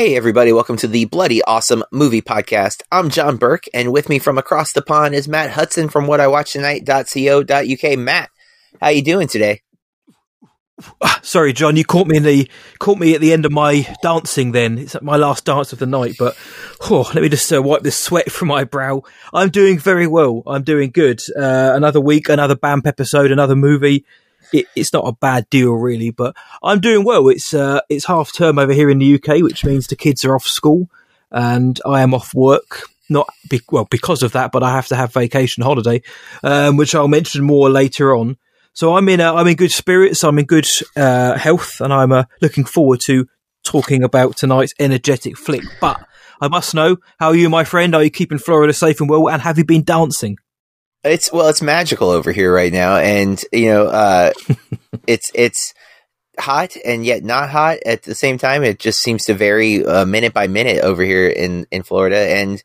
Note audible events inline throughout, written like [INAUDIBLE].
Hey, everybody, welcome to the Bloody Awesome Movie Podcast. I'm John Burke, and with me from across the pond is Matt Hudson from whatIwatchtonight.co.uk. Matt, how are you doing today? Ah, sorry, John, you caught me in the caught me at the end of my dancing. Then it's my last dance of the night. But oh, let me just uh, wipe the sweat from my brow. I'm doing very well. I'm doing good. Uh, another week, another BAMP episode, another movie. It, it's not a bad deal, really, but I'm doing well. It's uh, it's half term over here in the UK, which means the kids are off school and I am off work. Not be- well because of that, but I have to have vacation holiday, um, which I'll mention more later on. So I'm in, uh, I'm in good spirits. I'm in good uh, health, and I'm uh, looking forward to talking about tonight's energetic flick. But I must know, how are you, my friend? Are you keeping Florida safe and well? And have you been dancing? It's well, it's magical over here right now, and you know, uh, [LAUGHS] it's it's hot and yet not hot at the same time. It just seems to vary uh, minute by minute over here in in Florida, and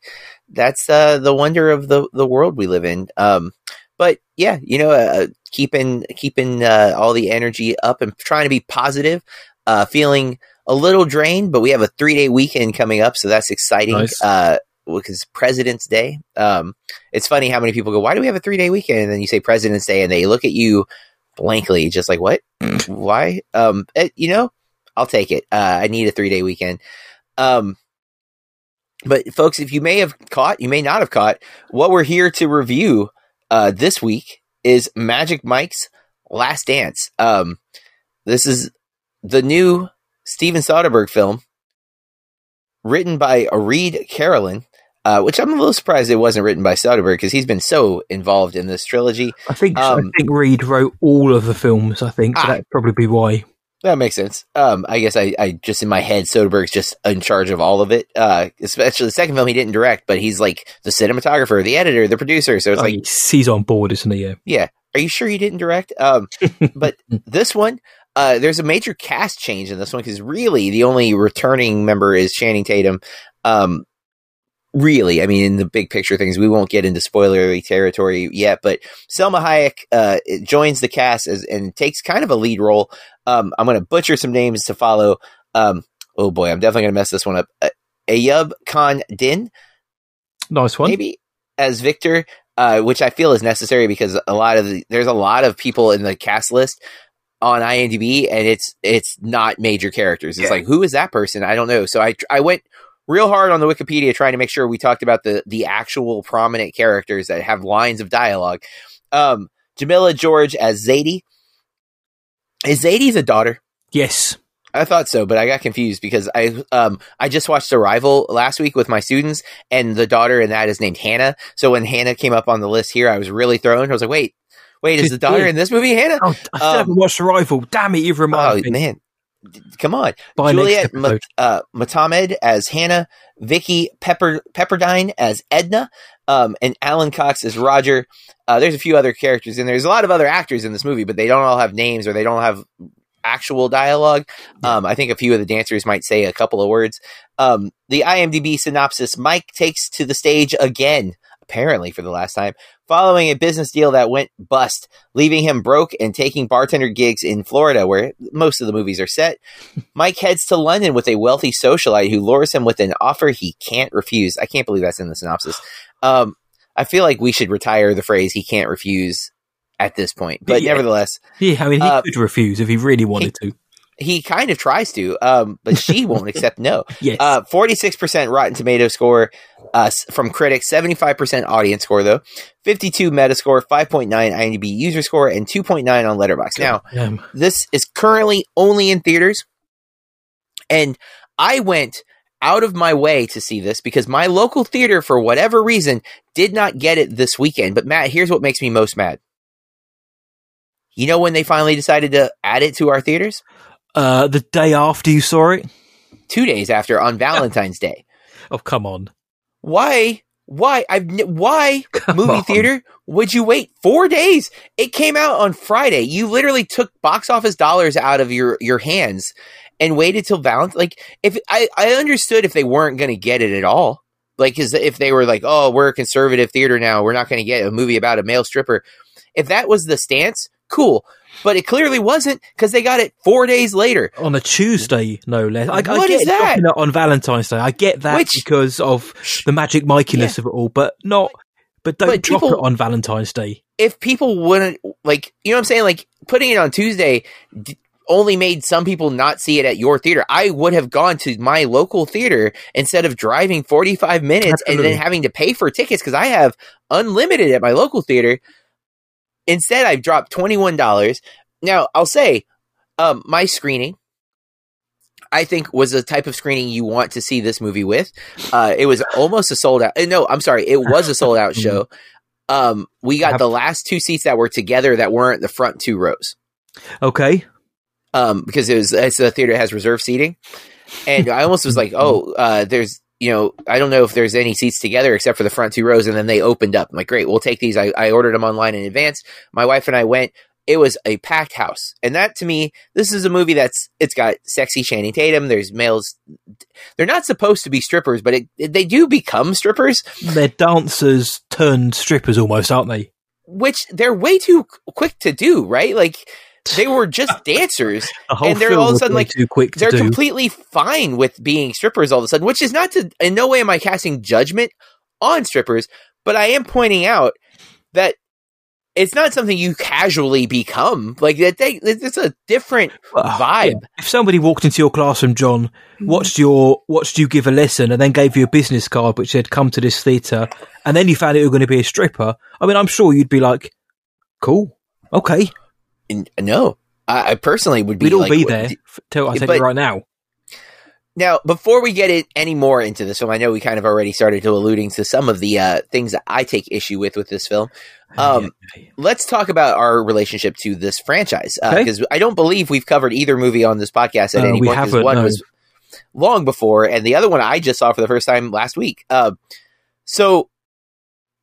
that's uh, the wonder of the the world we live in. Um, but yeah, you know, uh, keeping keeping uh, all the energy up and trying to be positive. Uh, feeling a little drained, but we have a three day weekend coming up, so that's exciting. Nice. Uh, because President's Day. Um, it's funny how many people go, "Why do we have a three day weekend?" And then you say President's Day, and they look at you blankly, just like, "What? Why?" Um, eh, you know, I'll take it. Uh, I need a three day weekend. Um, but folks, if you may have caught, you may not have caught, what we're here to review uh, this week is Magic Mike's Last Dance. Um, this is the new Steven Soderbergh film, written by Reid Carolin, uh, which I'm a little surprised it wasn't written by Soderbergh because he's been so involved in this trilogy. I think Um, I think Reid wrote all of the films. I think so Ah. that'd probably be why. That makes sense. Um, I guess I, I just in my head, Soderbergh's just in charge of all of it. Uh, especially the second film he didn't direct, but he's like the cinematographer, the editor, the producer. So it's Oh, like, he's, on board, isn't he? Yeah. yeah, are you sure you didn't direct? Um, [LAUGHS] but this one, uh, there's a major cast change in this one because really the only returning member is Channing Tatum. Um, really, I mean, in the big picture things, we won't get into spoilery territory yet, but Salma Hayek uh, joins the cast as, and takes kind of a lead role. Um, I'm going to butcher some names to follow. Um, oh boy, I'm definitely going to mess this one up. Uh, Ayub Khan Din, Nice one. maybe as Victor, uh, which I feel is necessary because a lot of the, there's a lot of people in the cast list on IMDb, and it's it's not major characters. It's Yeah. like who is that person? I don't know. So I I went real hard on the Wikipedia trying to make sure we talked about the the actual prominent characters that have lines of dialogue. Um, Jemelia George as Zadie. Is Zadie the daughter? Yes. I thought so, but I got confused because I um I just watched Arrival last week with my students, and the daughter in that is named Hannah. So when Hannah came up on the list here, I was really thrown. I was like, wait, wait, is the daughter in this movie Hannah? Oh, I still Um, haven't watched Arrival. Damn it, you've Oh reminded me. man, come on, By Juliet uh, Motamed as Hannah, Vicki Pepper Pepperdine as Edna, um, and Alan Cox as Roger. Uh, there's a few other characters in there. There's a lot of other actors in this movie, but they don't all have names or they don't have actual dialogue. Um, I think a few of the dancers might say a couple of words. Um, the IMDb synopsis: Mike takes to the stage again, apparently for the last time, following a business deal that went bust, leaving him broke and taking bartender gigs in Florida, where most of the movies are set. Mike heads to London with a wealthy socialite who lures him with an offer he can't refuse. I can't believe that's in the synopsis. Um, I feel like we should retire the phrase "he can't refuse" at this point, but Yeah. nevertheless, Yeah, I mean, he uh, could refuse if he really wanted to. he kind of tries to, um, but she won't accept no. [LAUGHS] Yes. Uh, 46% Rotten Tomato score uh, from critics, 75% audience score, though. 52 Metascore, 5.9 IMDb user score, and 2.9 on Letterboxd. Now, um, this is currently only in theaters, and I went out of my way to see this because my local theater, for whatever reason, did not get it this weekend. But Matt, here's what makes me most mad. You know when they finally decided to add it to our theaters? uh, the day after you saw it. Two days after on Valentine's Day. [LAUGHS] Oh, come on. Why? Why? I've n- why [LAUGHS] Come movie on. theater would you wait four days? It came out on Friday. You literally took box office dollars out of your your hands and waited till Valentine. Like if I I understood if they weren't going to get it at all. Like is if they were like, oh, we're a conservative theater now, we're not going to get a movie about a male stripper. If that was the stance, Cool. But it clearly wasn't because they got it four days later. on a Tuesday, no less. I, I What get is that? on Valentine's Day. I get that Which- because of the magic mikiness of it all, but not. But don't But drop people- it on Valentine's Day. If people wouldn't like, you know what I'm saying? Like putting it on Tuesday d- only made some people not see it at your theater. I would have gone to my local theater instead of driving 45 minutes and then having to pay for tickets because I have unlimited at my local theater. Instead, I've dropped $21. Now, I'll say, um, my screening, I think, was the type of screening you want to see this movie with. Uh, it was almost a sold out. uh, No, I'm sorry. It was a sold out [LAUGHS] show. Um, we got the last two seats that were together that weren't the front two rows Okay, um, because it was it's a theater that has reserved seating, and I almost was like, [LAUGHS] oh, uh, there's you know I don't know if there's any seats together except for the front two rows, and then they opened up. I'm like, great, we'll take these. I, I ordered them online in advance. My wife and I went. It was a packed house, and that to me, this is a movie that's it's got sexy Channing Tatum. There's males. They're not supposed to be strippers, but it, they do become strippers, they're dancers turned strippers, almost, aren't they? which they're way too quick to do. Right, like [LAUGHS] they were just [LAUGHS] dancers. The And they're all of a sudden, like, too quick to they're do. completely fine with being strippers all of a sudden, which is not to in no way am I casting judgment on strippers, but I am pointing out that it's not something you casually become. Like that, they, it's a different Well, vibe. yeah. If somebody walked into your classroom, John, mm-hmm. watched your watched you give a lesson, and then gave you a business card which said "Come to this theatre," and then you found out you were going to be a stripper, I mean, I'm sure you'd be like, "Cool, okay, And no, I, I personally would be. we'd all like, be there." I tell you right now. Now, before we get it any more into this film, I know we kind of already started to alluding to some of the uh, things that I take issue with with this film. Um, let's talk about our relationship to this franchise Okay. because I don't believe we've covered either movie on this podcast at Uh, any point. point. 'cause haven't, one no. was long before, and the other one I just saw for the first time last week. Uh, so,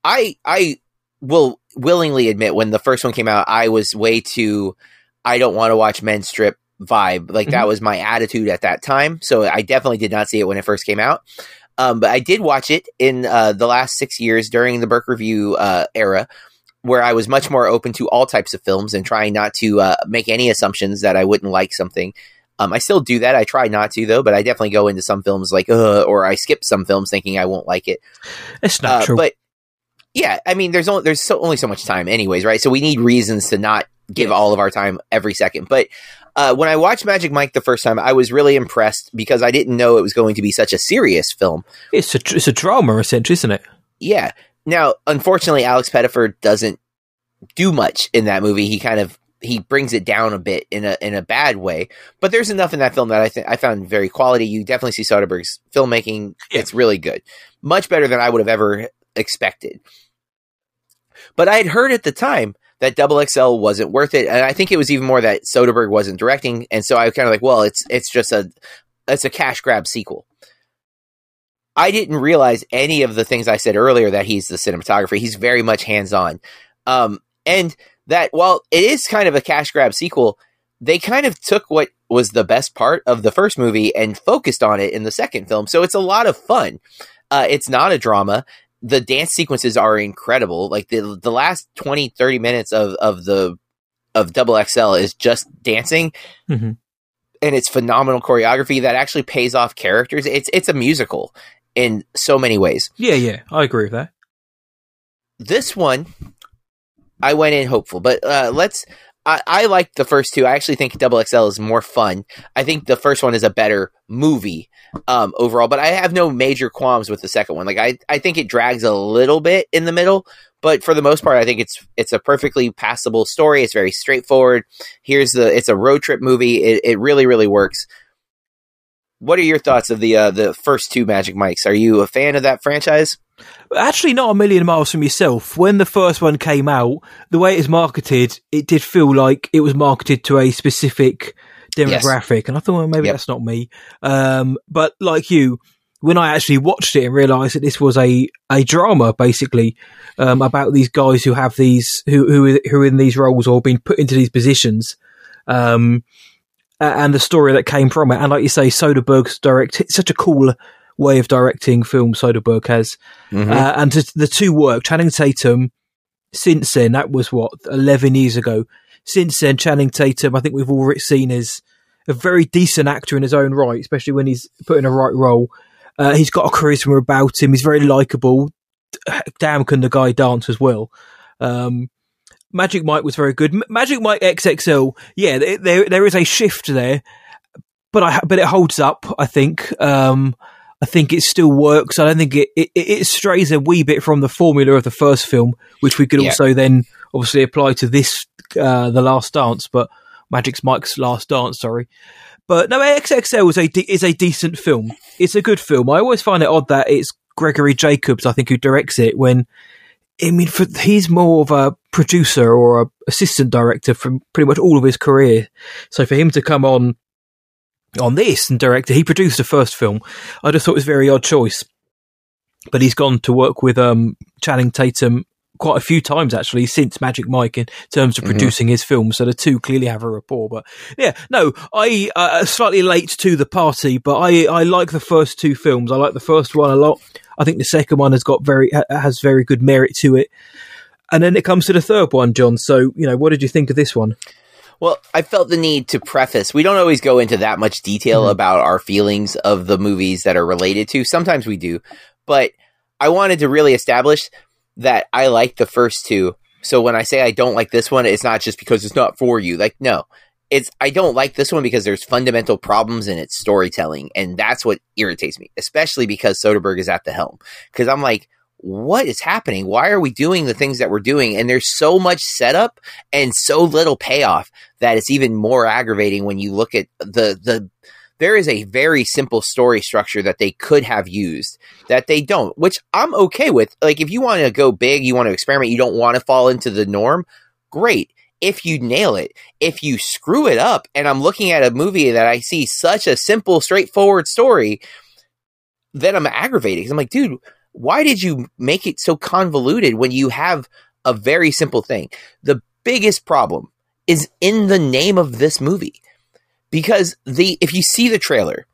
I I will willingly admit when the first one came out, I was way too. I don't want to watch men strip vibe. Like that was my attitude at that time. So I definitely did not see it when it first came out. Um, but I did watch it in uh, the last six years during the Burke Review uh, era, where I was much more open to all types of films and trying not to uh, make any assumptions that I wouldn't like something. Um, I still do that. I try not to though, but I definitely go into some films like, uh, or I skip some films thinking I won't like it. It's Uh, true, but yeah, I mean, there's only there's so, only so much time, anyways, right? So we need reasons to not give Yes. all of our time every second. But uh, when I watched Magic Mike the first time, I was really impressed because I didn't know it was going to be such a serious film. it's a it's a drama, essentially, isn't it? Yeah. Now, unfortunately, Alex Pettyfer doesn't do much in that movie. He kind of he brings it down a bit in a in a bad way. But there's enough in that film that I think I found very quality. You definitely see Soderbergh's filmmaking. Yeah. It's really good, much better than I would have ever expected. But I had heard at the time that Double XL wasn't worth it, and I think it was even more that Soderbergh wasn't directing, and so I was kind of like, well, it's it's just a it's a cash grab sequel. I didn't realize any of the things I said earlier that he's the cinematographer. He's very much hands on. Um, and that while it is kind of a cash grab sequel, they kind of took what was the best part of the first movie and focused on it in the second film. So it's a lot of fun. Uh, it's not a drama. The dance sequences are incredible. Like the the last 20, 30 minutes of, of the of Double XL is just dancing Mhm. and it's phenomenal choreography that actually pays off characters. It's it's a musical in so many ways. Yeah, yeah, I agree with that. This one, I went in hopeful, but uh, let's. I, I like the first two. I actually think Double XL is more fun. I think the first one is a better movie um, overall, but I have no major qualms with the second one. Like I, I think it drags a little bit in the middle, but for the most part, I think it's it's a perfectly passable story. It's very straightforward. Here's the it's a road trip movie. It, it really really works. What are your thoughts of the uh, the first two Magic Mikes? Are you a fan of that franchise? Actually, not a million miles from yourself. When the first one came out, the way it was marketed, it did feel like it was marketed to a specific demographic. And I thought, well, maybe Yep. that's not me. Um, but like you, when I actually watched it and realised that this was a, a drama, basically, um, about these guys who have these, who, who, who are in these roles or been put into these positions, um, and the story that came from it. And like you say, Soderbergh's direct, it's such a cool way of directing film Soderbergh has. Uh, and to, the two work, Channing Tatum, since then, that was what, 11 years ago. since then, Channing Tatum, I think we've all seen as a very decent actor in his own right, especially when he's put in a right role. Uh, he's got a charisma about him. He's very likable. Damn, can the guy dance as well? Um, Magic Mike was very good. M- Magic Mike XXL, yeah, there there is a shift there, but I but it holds up. I think. Um, I think it still works. I don't think it, it, it strays a wee bit from the formula of the first film, which we could yeah. also then obviously apply to this, uh, the Last Dance, but Magic's Mike's Last Dance. Sorry, but no, XXL is a de- is a decent film. It's a good film. I always find it odd that it's Gregory Jacobs, I think, who directs it. When I mean, for, he's more of a producer or a assistant director from pretty much all of his career. So for him to come on on this and direct it, he produced the first film. I just thought it was a very odd choice. But he's gone to work with um, Channing Tatum quite a few times actually since Magic Mike in terms of mm-hmm. producing his films. So the two clearly have a rapport. But yeah, no, I uh, slightly late to the party, but I I like the first two films. I like the first one a lot. I think the second one has got very has very good merit to it. And then it comes to the third one, John. So you know, what did you think of this one? Well, I felt the need to preface. We don't always go into that much detail mm-hmm. about our feelings of the movies that are related to. Sometimes we do, but I wanted to really establish that I like the first two. So when I say I don't like this one, it's not just because it's not for you. Like, no, it's I don't like this one because there's fundamental problems in its storytelling, and that's what irritates me, especially because Soderbergh is at the helm. Because I'm like, what is happening? Why are we doing the things that we're doing? And there's so much setup and so little payoff that it's even more aggravating when you look at the the there is a very simple story structure that they could have used that they don't, which I'm okay with. Like, if you want to go big, you want to experiment, you don't want to fall into the norm, great. If you nail it, if you screw it up, and I'm looking at a movie that I see such a simple, straightforward story, then I'm aggravated I'm like, dude, why did you make it so convoluted when you have a very simple thing? The biggest problem is in the name of this movie because the if you see the trailer,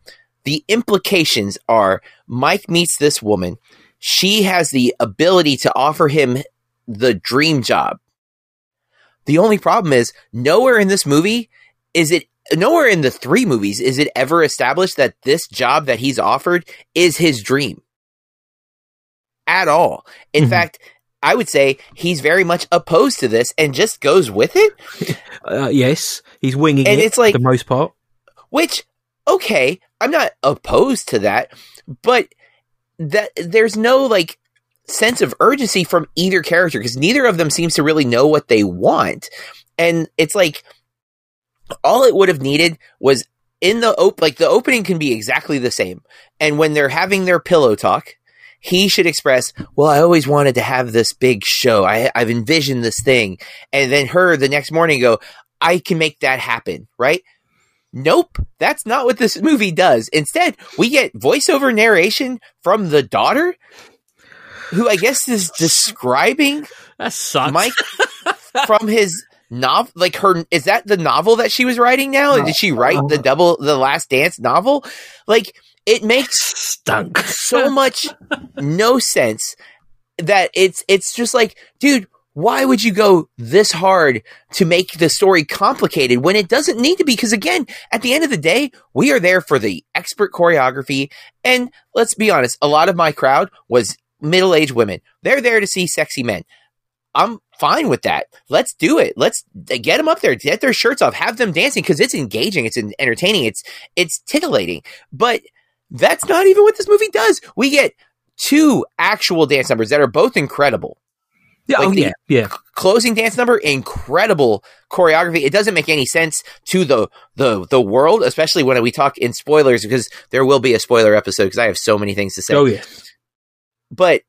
the implications are Mike meets this woman. She has the ability to offer him the dream job. The only problem is nowhere in this movie is it nowhere in the three movies is it ever established that this job that he's offered is his dream. At all. In mm-hmm. fact, I would say he's very much opposed to this and just goes with it. [LAUGHS] Uh, yes, he's winging and it it's like the most part. Which, okay, I'm not opposed to that, but that there's no like sense of urgency from either character because neither of them seems to really know what they want, and it's like all it would have needed was in the op- like the opening can be exactly the same, and when they're having their pillow talk he should express, well, I always wanted to have this big show. I, I've envisioned this thing. And then her the next morning go, I can make that happen, right? Nope, that's not what this movie does. Instead, we get voiceover narration from the daughter, who I guess is describing that sucks. Mike [LAUGHS] from his novel. Like her, is that the novel that she was writing now? Did she write the uh-huh. double, the Last Dance novel? Like it makes stunk so [LAUGHS] much no sense that it's it's just like, dude, why would you go this hard to make the story complicated when it doesn't need to be? Because again, at the end of the day, we are there for the expert choreography. And let's be honest, a lot of my crowd was middle aged women. They're there to see sexy men. I'm fine with that. Let's do it. Let's get them up there, get their shirts off, have them dancing because it's engaging, it's entertaining, it's it's titillating. But that's not even what this movie does. We get two actual dance numbers that are both incredible. Yeah, oh, like oh, yeah, yeah. Closing dance number, incredible choreography. It doesn't make any sense to the the the world, especially when we talk in spoilers, because there will be a spoiler episode. Because I have so many things to say. Oh yeah. But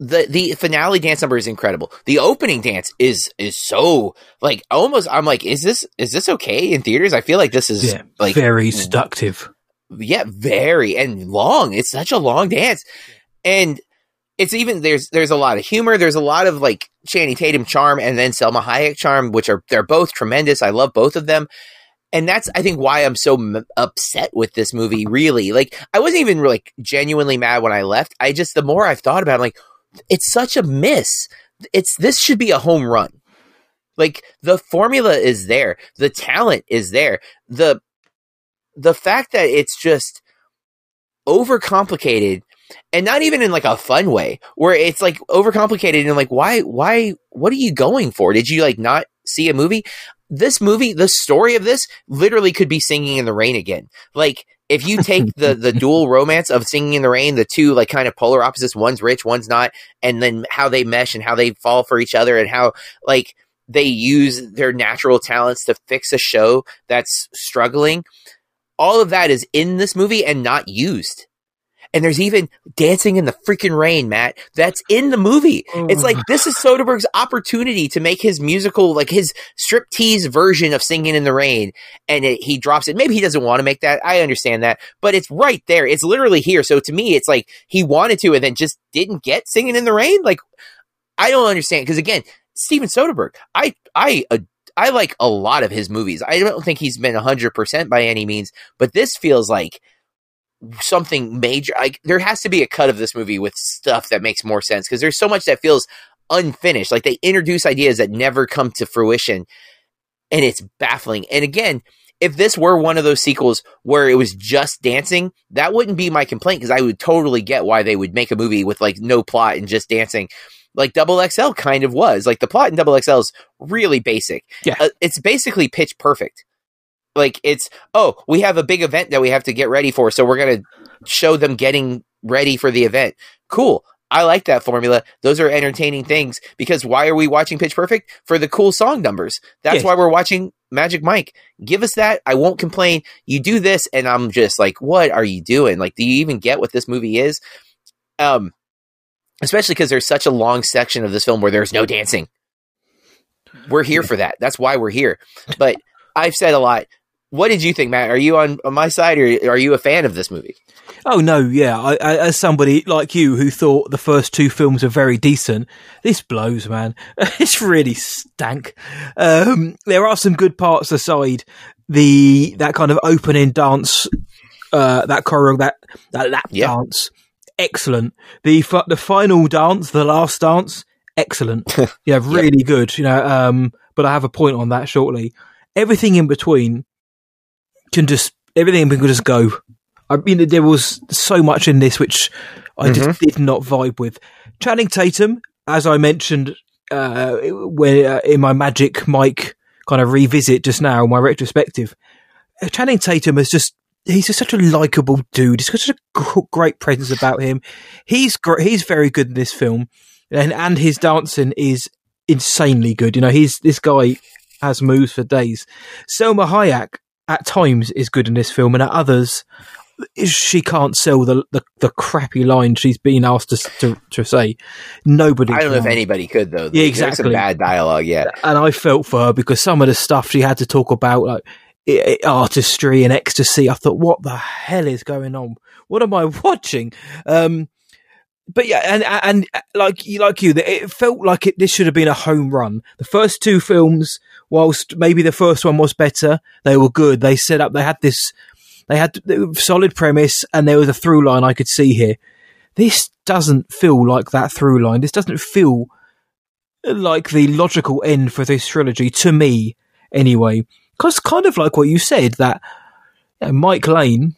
the the finale dance number is incredible. The opening dance is is so like almost I'm like is this is this okay in theaters? I feel like this is yeah, like very seductive. Yeah, very and long. It's such a long dance. And it's even there's there's a lot of humor, there's a lot of like Channing Tatum charm and then Salma Hayek charm which are they're both tremendous. I love both of them. And that's I think why I'm so m- upset with this movie really. Like I wasn't even like genuinely mad when I left. I just the more I've thought about it, I'm like it's such a miss. It's this should be a home run. Like the formula is there, the talent is there. The the fact that it's just overcomplicated and not even in like a fun way where it's like overcomplicated and like why why what are you going for did you like not see a movie this movie the story of this literally could be singing in the rain again like if you take the the dual [LAUGHS] romance of singing in the rain the two like kind of polar opposites one's rich one's not and then how they mesh and how they fall for each other and how like they use their natural talents to fix a show that's struggling all of that is in this movie and not used and there's even dancing in the freaking rain, Matt. That's in the movie. It's like this is Soderbergh's opportunity to make his musical, like his striptease version of Singing in the Rain, and it, he drops it. Maybe he doesn't want to make that. I understand that, but it's right there. It's literally here. So to me, it's like he wanted to and then just didn't get Singing in the Rain. Like I don't understand because again, Steven Soderbergh, I I. Uh, I like a lot of his movies. I don't think he's been 100% by any means, but this feels like something major. Like there has to be a cut of this movie with stuff that makes more sense because there's so much that feels unfinished. Like they introduce ideas that never come to fruition, and it's baffling. And again, if this were one of those sequels where it was just dancing, that wouldn't be my complaint because I would totally get why they would make a movie with like no plot and just dancing. Like Double XL kind of was. Like the plot in Double XL is really basic. Yeah. Uh, it's basically pitch perfect like it's oh we have a big event that we have to get ready for so we're going to show them getting ready for the event. Cool. I like that formula. Those are entertaining things because why are we watching pitch perfect? For the cool song numbers. That's Yes. why we're watching magic mike. Give us that. I won't complain. You do this and i'm just like what are you doing? Like do you even get what this movie is? Um especially because there's such a long section of this film where there's no dancing. We're here for that. That's why we're here. But i've said a lot what did you think, Matt? Are you on, on my side, or are you a fan of this movie? Oh no, yeah. I, I, as somebody like you who thought the first two films are very decent, this blows, man. [LAUGHS] it's really stank. Um, there are some good parts aside. The that kind of opening dance, uh, that choreo, that that lap Yeah. dance, excellent. The the final dance, the last dance, excellent. [LAUGHS] yeah, really good. You know, um, but I have a point on that shortly. Everything in between can just everything can just go. I mean, there was so much in this which I just did not vibe with. Channing Tatum, as I mentioned, uh, when uh, in my Magic Mike kind of revisit just now, my retrospective, uh, Channing Tatum is just. He's just such a likable dude. He's got such a great presence about him. He's gr- he's very good in this film, and and his dancing is insanely good. You know, he's this guy has moves for days. Salma Hayek at times is good in this film, and at others, she can't sell the the, the crappy line she's been asked to, to to say. Nobody. I don't know if anybody could though. Yeah, There's some exactly. bad dialogue. Yeah, And I felt for her because some of the stuff she had to talk about, like i- i- artistry and ecstasy, I thought, what the hell is going on? What am I [LAUGHS] watching? Um, but yeah, and and and like you, like you, it felt like it. This should have been a home run. The first two films, whilst maybe the first one was better, they were good. They set up. They had this. They had solid premise, and there was a through line I could see here. This doesn't feel like that through line. This doesn't feel like the logical end for this trilogy to me, anyway. Because kind of like what you said that you know, Mike Lane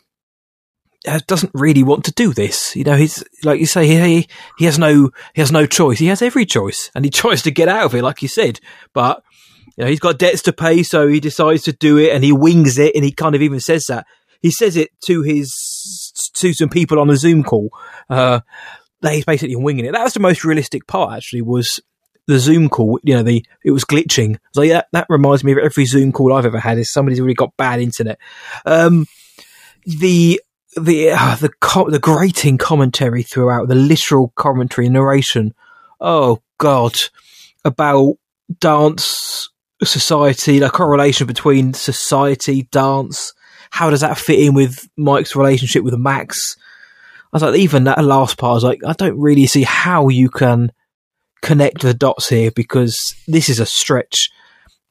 uh, doesn't really want to do this. You know, he's like you say, he he has no he has no choice. He has every choice, and he [LAUGHS] tries to get out of it, like you said. But you know, he's got debts to pay, so he decides to do it, and he wings it, and he kind of even says that he says it to his to some people on a Zoom call. Uh, that he's basically winging it. That was the most realistic part, actually, was the Zoom call. You know, the it was glitching. So yeah, that reminds me of every Zoom call I've ever had. Is somebody's really got bad internet. Um, the the uh, the co- the grating commentary throughout, the literal commentary narration. Oh God, about dance society, the correlation between society, dance. How does that fit in with Mike's relationship with Max? I was like, even that last part, I was like, I don't really see how you can connect the dots here because this is a stretch.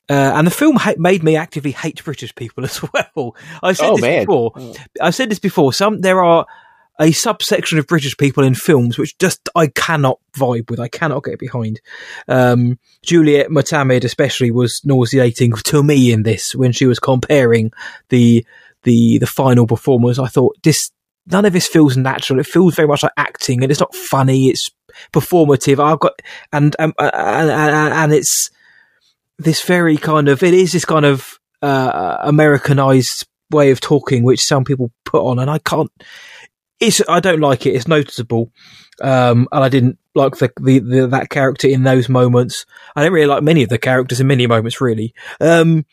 Uh, and the film ha- made me actively hate British people [LAUGHS] as well. I said Oh, this man. before. I've said this before. Some there are a subsection of British people in films which just I cannot vibe with. I cannot get behind. Um, Juliet Mohammed especially was nauseating to me in this when she was comparing the the the final performers. I thought this none of this feels natural. It feels very much like acting, and it's not funny. It's performative. I've got and um, and, and, and it's this very kind of it is this kind of uh, Americanized way of talking, which some people put on, and I can't. It's I don't like it. It's noticeable, um, and I didn't like the, the, the, that character in those moments. I don't really like many of the characters in many moments, really. Um,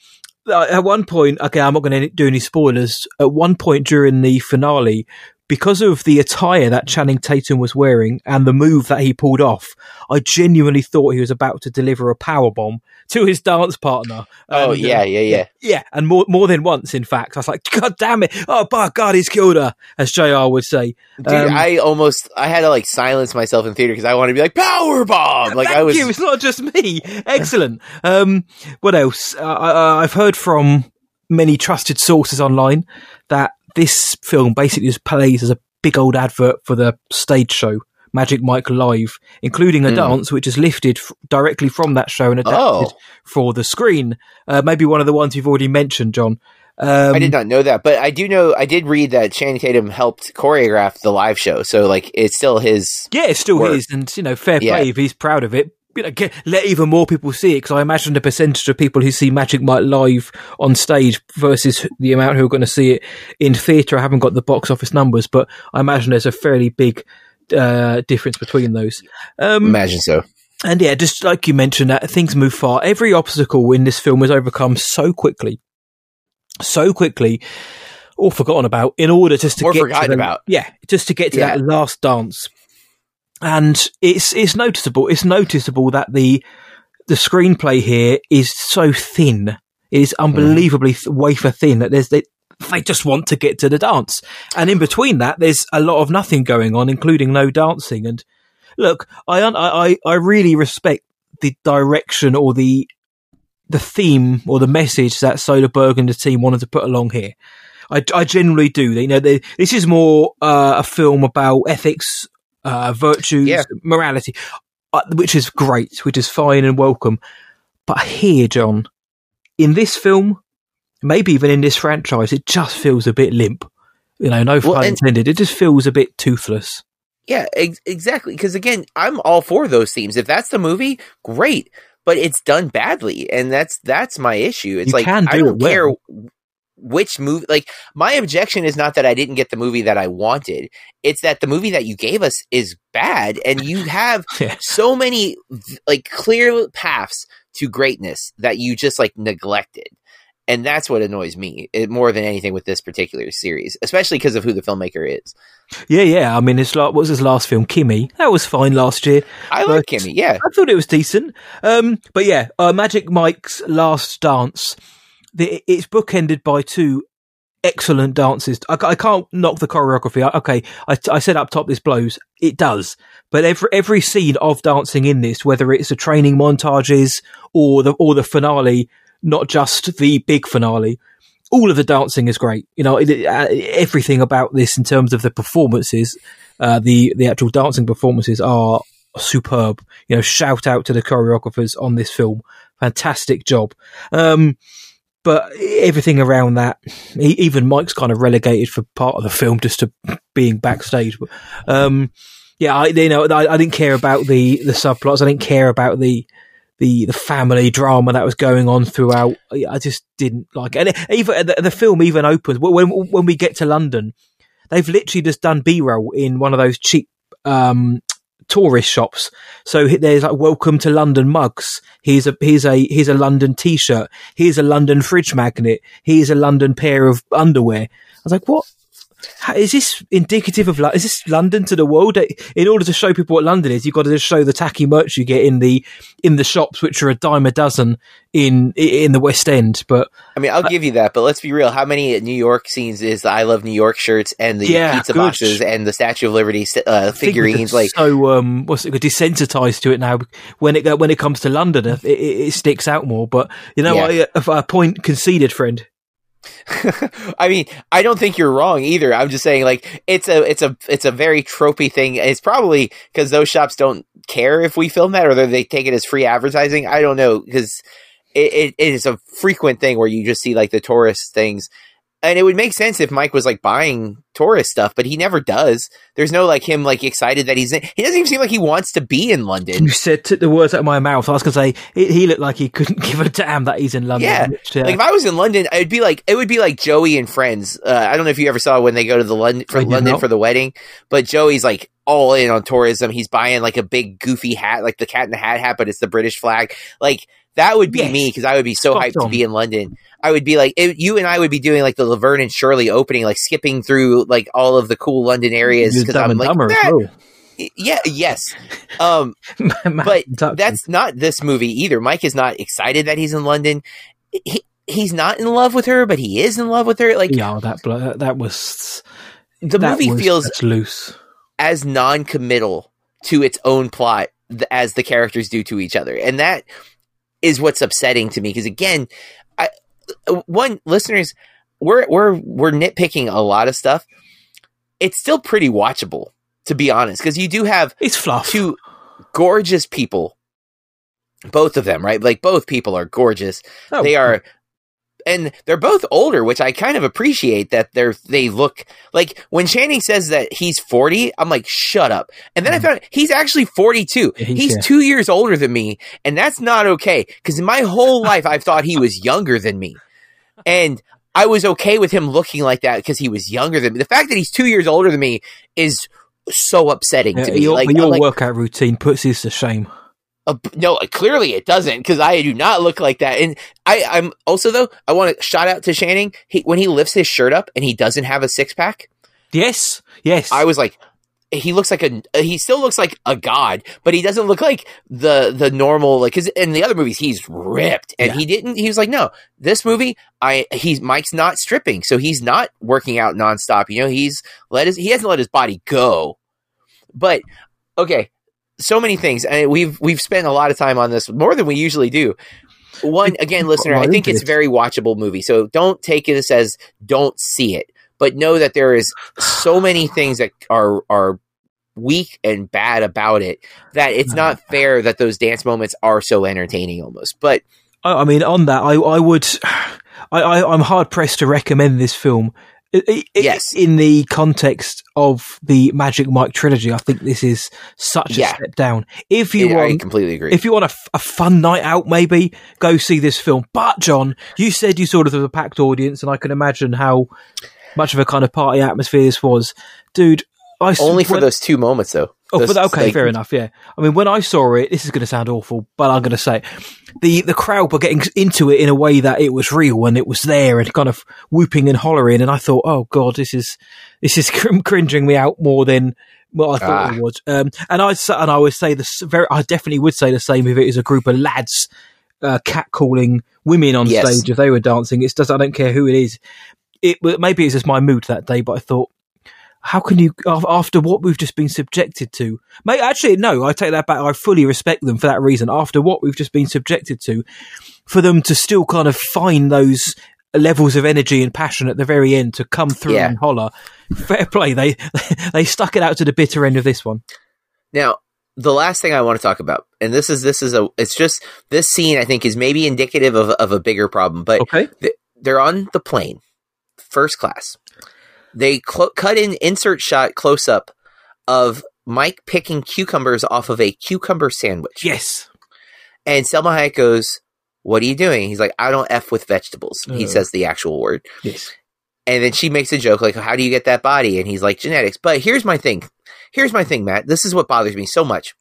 at one point, okay, I'm not going to do any spoilers. At one point during the finale, because of the attire that Channing Tatum was wearing and the move that he pulled off, I genuinely thought he was about to deliver a power bomb to his dance partner. Oh and, yeah, yeah, yeah, yeah, and more more than once. In fact, I was like, God damn it! Oh, by God, he's killed her, as J.R. would say. Dude, um, I almost I had to like silence myself in theater because I wanted to be like power bomb. Like I was. You, it's not just me. Excellent. um, what else? Uh, I, I've heard from many trusted sources online that this film basically just plays as a big old advert for the stage show Magic Mike Live, including a mm. dance which is lifted f- directly from that show and adapted oh. for the screen. Uh, maybe one of the ones you've already mentioned, John. Um, I did not know that, but I do know. I did read that Channing Tatum helped choreograph the live show, so like it's still his. Yeah, it's still work. his, and you know, fair play yeah. if he's proud of it get, let even more people see it because I imagine the percentage of people who see Magic Mike live on stage versus the amount who are going to see it in theatre. I haven't got the box office numbers, but I imagine there's a fairly big uh, difference between those. Um, imagine so. And yeah, just like you mentioned, that things move far. Every obstacle in this film was overcome so quickly, so quickly, or forgotten about in order just to or get forgotten to the, about. Yeah, just to get to yeah. that last dance and it's it's noticeable. It's noticeable that the the screenplay here is so thin. It is unbelievably mm. wafer thin that there's they, they just want to get to the dance, and in between that, there's a lot of nothing going on, including no dancing. And look, I I I really respect the direction or the the theme or the message that Soderbergh and the team wanted to put along here. I, I generally do. You know, they, this is more uh, a film about ethics uh, virtues, yeah. morality, uh, which is great, which is fine and welcome. But here, John, in this film, maybe even in this franchise, it just feels a bit limp. You know, no pun intended. It just feels a bit toothless. Yeah, ex- exactly. Because again, I'm all for those themes. If that's the movie, great. But it's done badly, and that's that's my issue. It's you like do I don't well. care which movie like my objection is not that I didn't get the movie that I wanted. It's that the movie that you gave us is bad and you [LAUGHS] have yeah. so many like clear paths to greatness that you just like neglected. And that's what annoys me it, more than anything with this particular series, especially because of who the filmmaker is. Yeah, yeah. I mean, it's like what was his last film, Kimi That was fine last year. I like Kimi Yeah, I thought it was decent. Um, but yeah, uh, Magic Mike's Last Dance the, it's bookended by two excellent dances. I, I, can't knock the choreography. Okay, I, I, said up top this blows. It does, but every every scene of dancing in this, whether it's the training montages or the or the finale, not just the big finale, all of the dancing is great. You know, it, uh, everything about this in terms of the performances, uh, the the actual dancing performances are superb. You know, shout out to the choreographers on this film. Fantastic job. Um, but everything around that, even Mike's kind of relegated for part of the film just to being backstage. Um, yeah, I, you know, I, I, didn't care about the, the subplots. I didn't care about the, the, the family drama that was going on throughout. I just didn't like it. And even the, the film even opens when, when we get to London, they've literally just done B-roll in one of those cheap, um, tourist shops. So there's like welcome to London mugs. Here's a here's a here's a London t-shirt. Here's a London fridge magnet. Here's a London pair of underwear. I was like, what? Is this indicative of is this London to the world? In order to show people what London is, you've got to just show the tacky merch you get in the in the shops, which are a dime a dozen in in the West End. But I mean, I'll uh, give you that. But let's be real: how many New York scenes is the "I Love New York" shirts and the yeah, pizza good. boxes and the Statue of Liberty uh, figurines? Like so, um, what's it? Desensitized to it now. When it when it comes to London, it, it, it sticks out more. But you know, yeah. a, a point conceded, friend. [LAUGHS] I mean, I don't think you're wrong either. I'm just saying, like, it's a, it's a, it's a very tropey thing. It's probably because those shops don't care if we film that, or they take it as free advertising. I don't know because it, it, it is a frequent thing where you just see like the tourist things and it would make sense if Mike was like buying tourist stuff, but he never does. There's no like him like excited that he's in. He doesn't even seem like he wants to be in London. You said took the words out of my mouth. I was going to say he, he looked like he couldn't [LAUGHS] give a damn that he's in London. Yeah, Which, uh, like if I was in London, it'd be like it would be like Joey and Friends. Uh, I don't know if you ever saw when they go to the London for London not. for the wedding, but Joey's like all in on tourism. He's buying like a big goofy hat, like the Cat in the Hat hat, but it's the British flag. Like that would be Yes. me because I would be so hyped to be in London. I would be like it, you and I would be doing like the Laverne and Shirley opening, like skipping through like all of the cool London areas because I'm like, dumber as "That- yeah, yes. Um, [LAUGHS] but [LAUGHS] that's not this movie either. Mike is not excited that he's in London. He he's not in love with her, but he is in love with her. Like yeah, that that, was the that movie was- feels loose. as non-committal to its own plot as the characters do to each other, and that is what's upsetting to me. Because again, I one listeners, we're we're we're nitpicking a lot of stuff. It's still pretty watchable, to be honest, because you do have It's fluff. two gorgeous people. Both of them, right? Like both people are gorgeous. Oh, they are and they're both older, which I kind of appreciate that they're they look like when Channing says that he's 40, I'm like, shut up. And then I Mhm. found he's actually 42. Yeah, he's- he's yeah. two years older than me, and that's not okay. Because in my whole life I've thought he was younger than me. And I was okay with him looking like that because he was younger than me. The fact that he's two years older than me is so upsetting Yeah, to me. your, like, your like, workout routine puts this to shame. Uh, no, clearly it doesn't because I do not look like that. And I, I'm also though I want to shout out to Channing. He, when he lifts his shirt up and he doesn't have a six pack, Yes, yes. I was like, he looks like a. He still looks like a god, but he doesn't look like the the normal like. Because in the other movies he's ripped, and Yeah. he didn't. He was like, no, this movie, I he's Mike's not stripping, so he's not working out nonstop. You know, he's let his he hasn't let his body go. But okay, so many things, and we've we've spent a lot of time on this more than we usually do. One again, listener, I think it's a very watchable movie, so don't take this as don't see it, but know that there is so many things that are are weak and bad about it that it's not [SIGHS] fair that those dance moments are so entertaining almost. But I, I mean, on that, I, I would, [SIGHS] I, I, I'm hard pressed to recommend this film. I- I- I- Yes. in the context of the Magic Mike trilogy, I think this is such a Yeah. step down. If you I want, completely agree. if you want a, a fun night out, maybe go see this film. But John, you said you sort of have a packed audience, and I can imagine how much of a kind of party atmosphere this was, dude. I Only for when- those two moments though. Oh, but okay, fair enough. Yeah, I mean, when I saw it, this is going to sound awful, but I'm going to say it. the the crowd were getting into it in a way that it was real and it was there and kind of whooping and hollering, and I thought, oh god, this is this is [LAUGHS] cr- cringing me out more than what I thought Ah. it was. Um, and I and I would say this very, I definitely would say the same if it is a group of lads uh, catcalling women on Yes. stage if they were dancing. It's just I don't care who it is. It maybe it's just my mood that day, but I thought how can you after what we've just been subjected to? Mate actually no i take that back. I fully respect them for that reason. After what we've just been subjected to for them to still kind of find those levels of energy and passion at the very end to come through Yeah. and holler fair play. They [LAUGHS] they stuck it out to the bitter end of this one. Now, the last thing I want to talk about, and this is this is a, it's just this scene I think is maybe indicative of of a bigger problem, but okay. they're on the plane, first class. They clo- cut in insert shot close up of Mike picking cucumbers off of a cucumber sandwich. yes And Salma Hayek goes, "What are you doing?" He's like, "I don't f with vegetables." He Uh. says the actual word. yes And then she makes a joke like, "How do you get that body?" And he's like, "Genetics." But here's my thing. Here's my thing, Matt. This is what bothers me so much.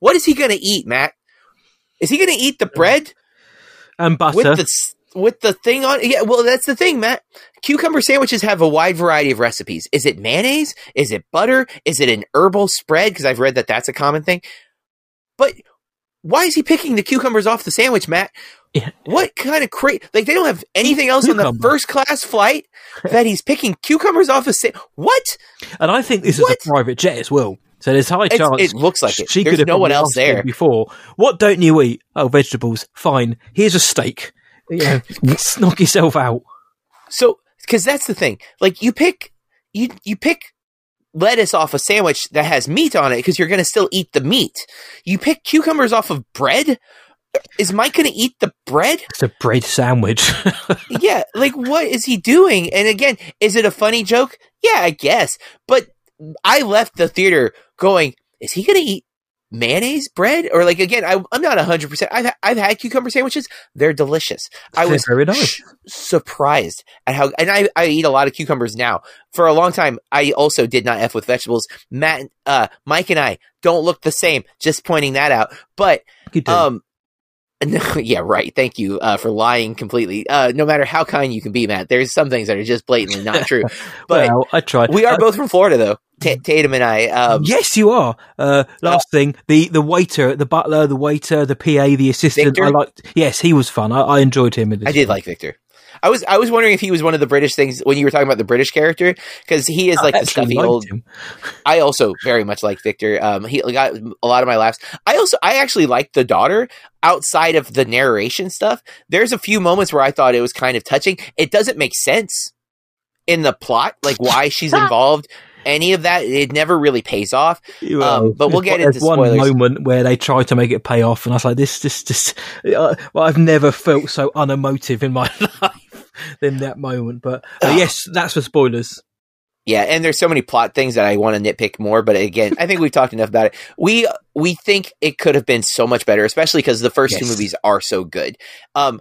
What is he going to eat, Matt? Is he going to eat the bread and butter with the with the thing on? Yeah, well, that's the thing, Matt. Cucumber sandwiches have a wide variety of recipes. Is it mayonnaise? Is it butter? Is it an herbal spread? Because I've read that that's a common thing. But why is he picking the cucumbers off the sandwich, Matt? Yeah. What kind of cra Like they don't have anything else on the first class flight that he's picking cucumbers off a sa- What? and i think this is a private jet as well so there's high It's- chance it looks like it. she There's could have no one else there. before. What don't you eat? Oh, vegetables. Fine. Here's a steak. Know, [LAUGHS] [LAUGHS] knock yourself out. So, because that's the thing. Like, you pick you you pick lettuce off a sandwich that has meat on it because you're going to still eat the meat. You pick cucumbers off of bread. Is Mike going to eat the bread? It's a bread sandwich. [LAUGHS] yeah, like what is he doing? And again, is it a funny joke? Yeah, I guess. But I left the theater going, is he going to eat mayonnaise bread? Or like again I, am not 100% I've, I've had cucumber sandwiches. They're delicious. I was sh- surprised at how and I, I eat a lot of cucumbers now. For a long time i also did not f with vegetables. Matt uh mike and i don't look the same just pointing that out. But um no, [LAUGHS] yeah, right. Thank you uh, for lying completely. Uh, no matter how kind you can be, Matt, there's some things that are just blatantly not [LAUGHS] true. But well, I tried. We are uh, both from Florida, though. T- Tatum and I. Um, yes, you are. Uh, last uh, thing, the the waiter, the butler, the waiter, the PA, the assistant. Victor? I liked. Yes, he was fun. I, I enjoyed him. I did like Victor. I was I was wondering if he was one of the British things when you were talking about the British character because he is like the stuffy old. Him. I also very much like Victor. Um, he got a lot of my laughs. I also I actually liked the daughter outside of the narration stuff. There's a few moments where I thought it was kind of touching. It doesn't make sense in the plot, like why she's [LAUGHS] involved any of that. It never really pays off. Um, but we'll get into spoilers. one moment where they try to make it pay off, and I was like, "This, this, this." Uh, well, I've never felt so unemotive in my [LAUGHS] life [LAUGHS] than that moment. But uh, yes, that's for spoilers. Yeah, and there's so many plot things that I want to nitpick more, but again, I think we've talked enough about it. We we think it could have been so much better, especially because the first yes. two movies are so good. Um,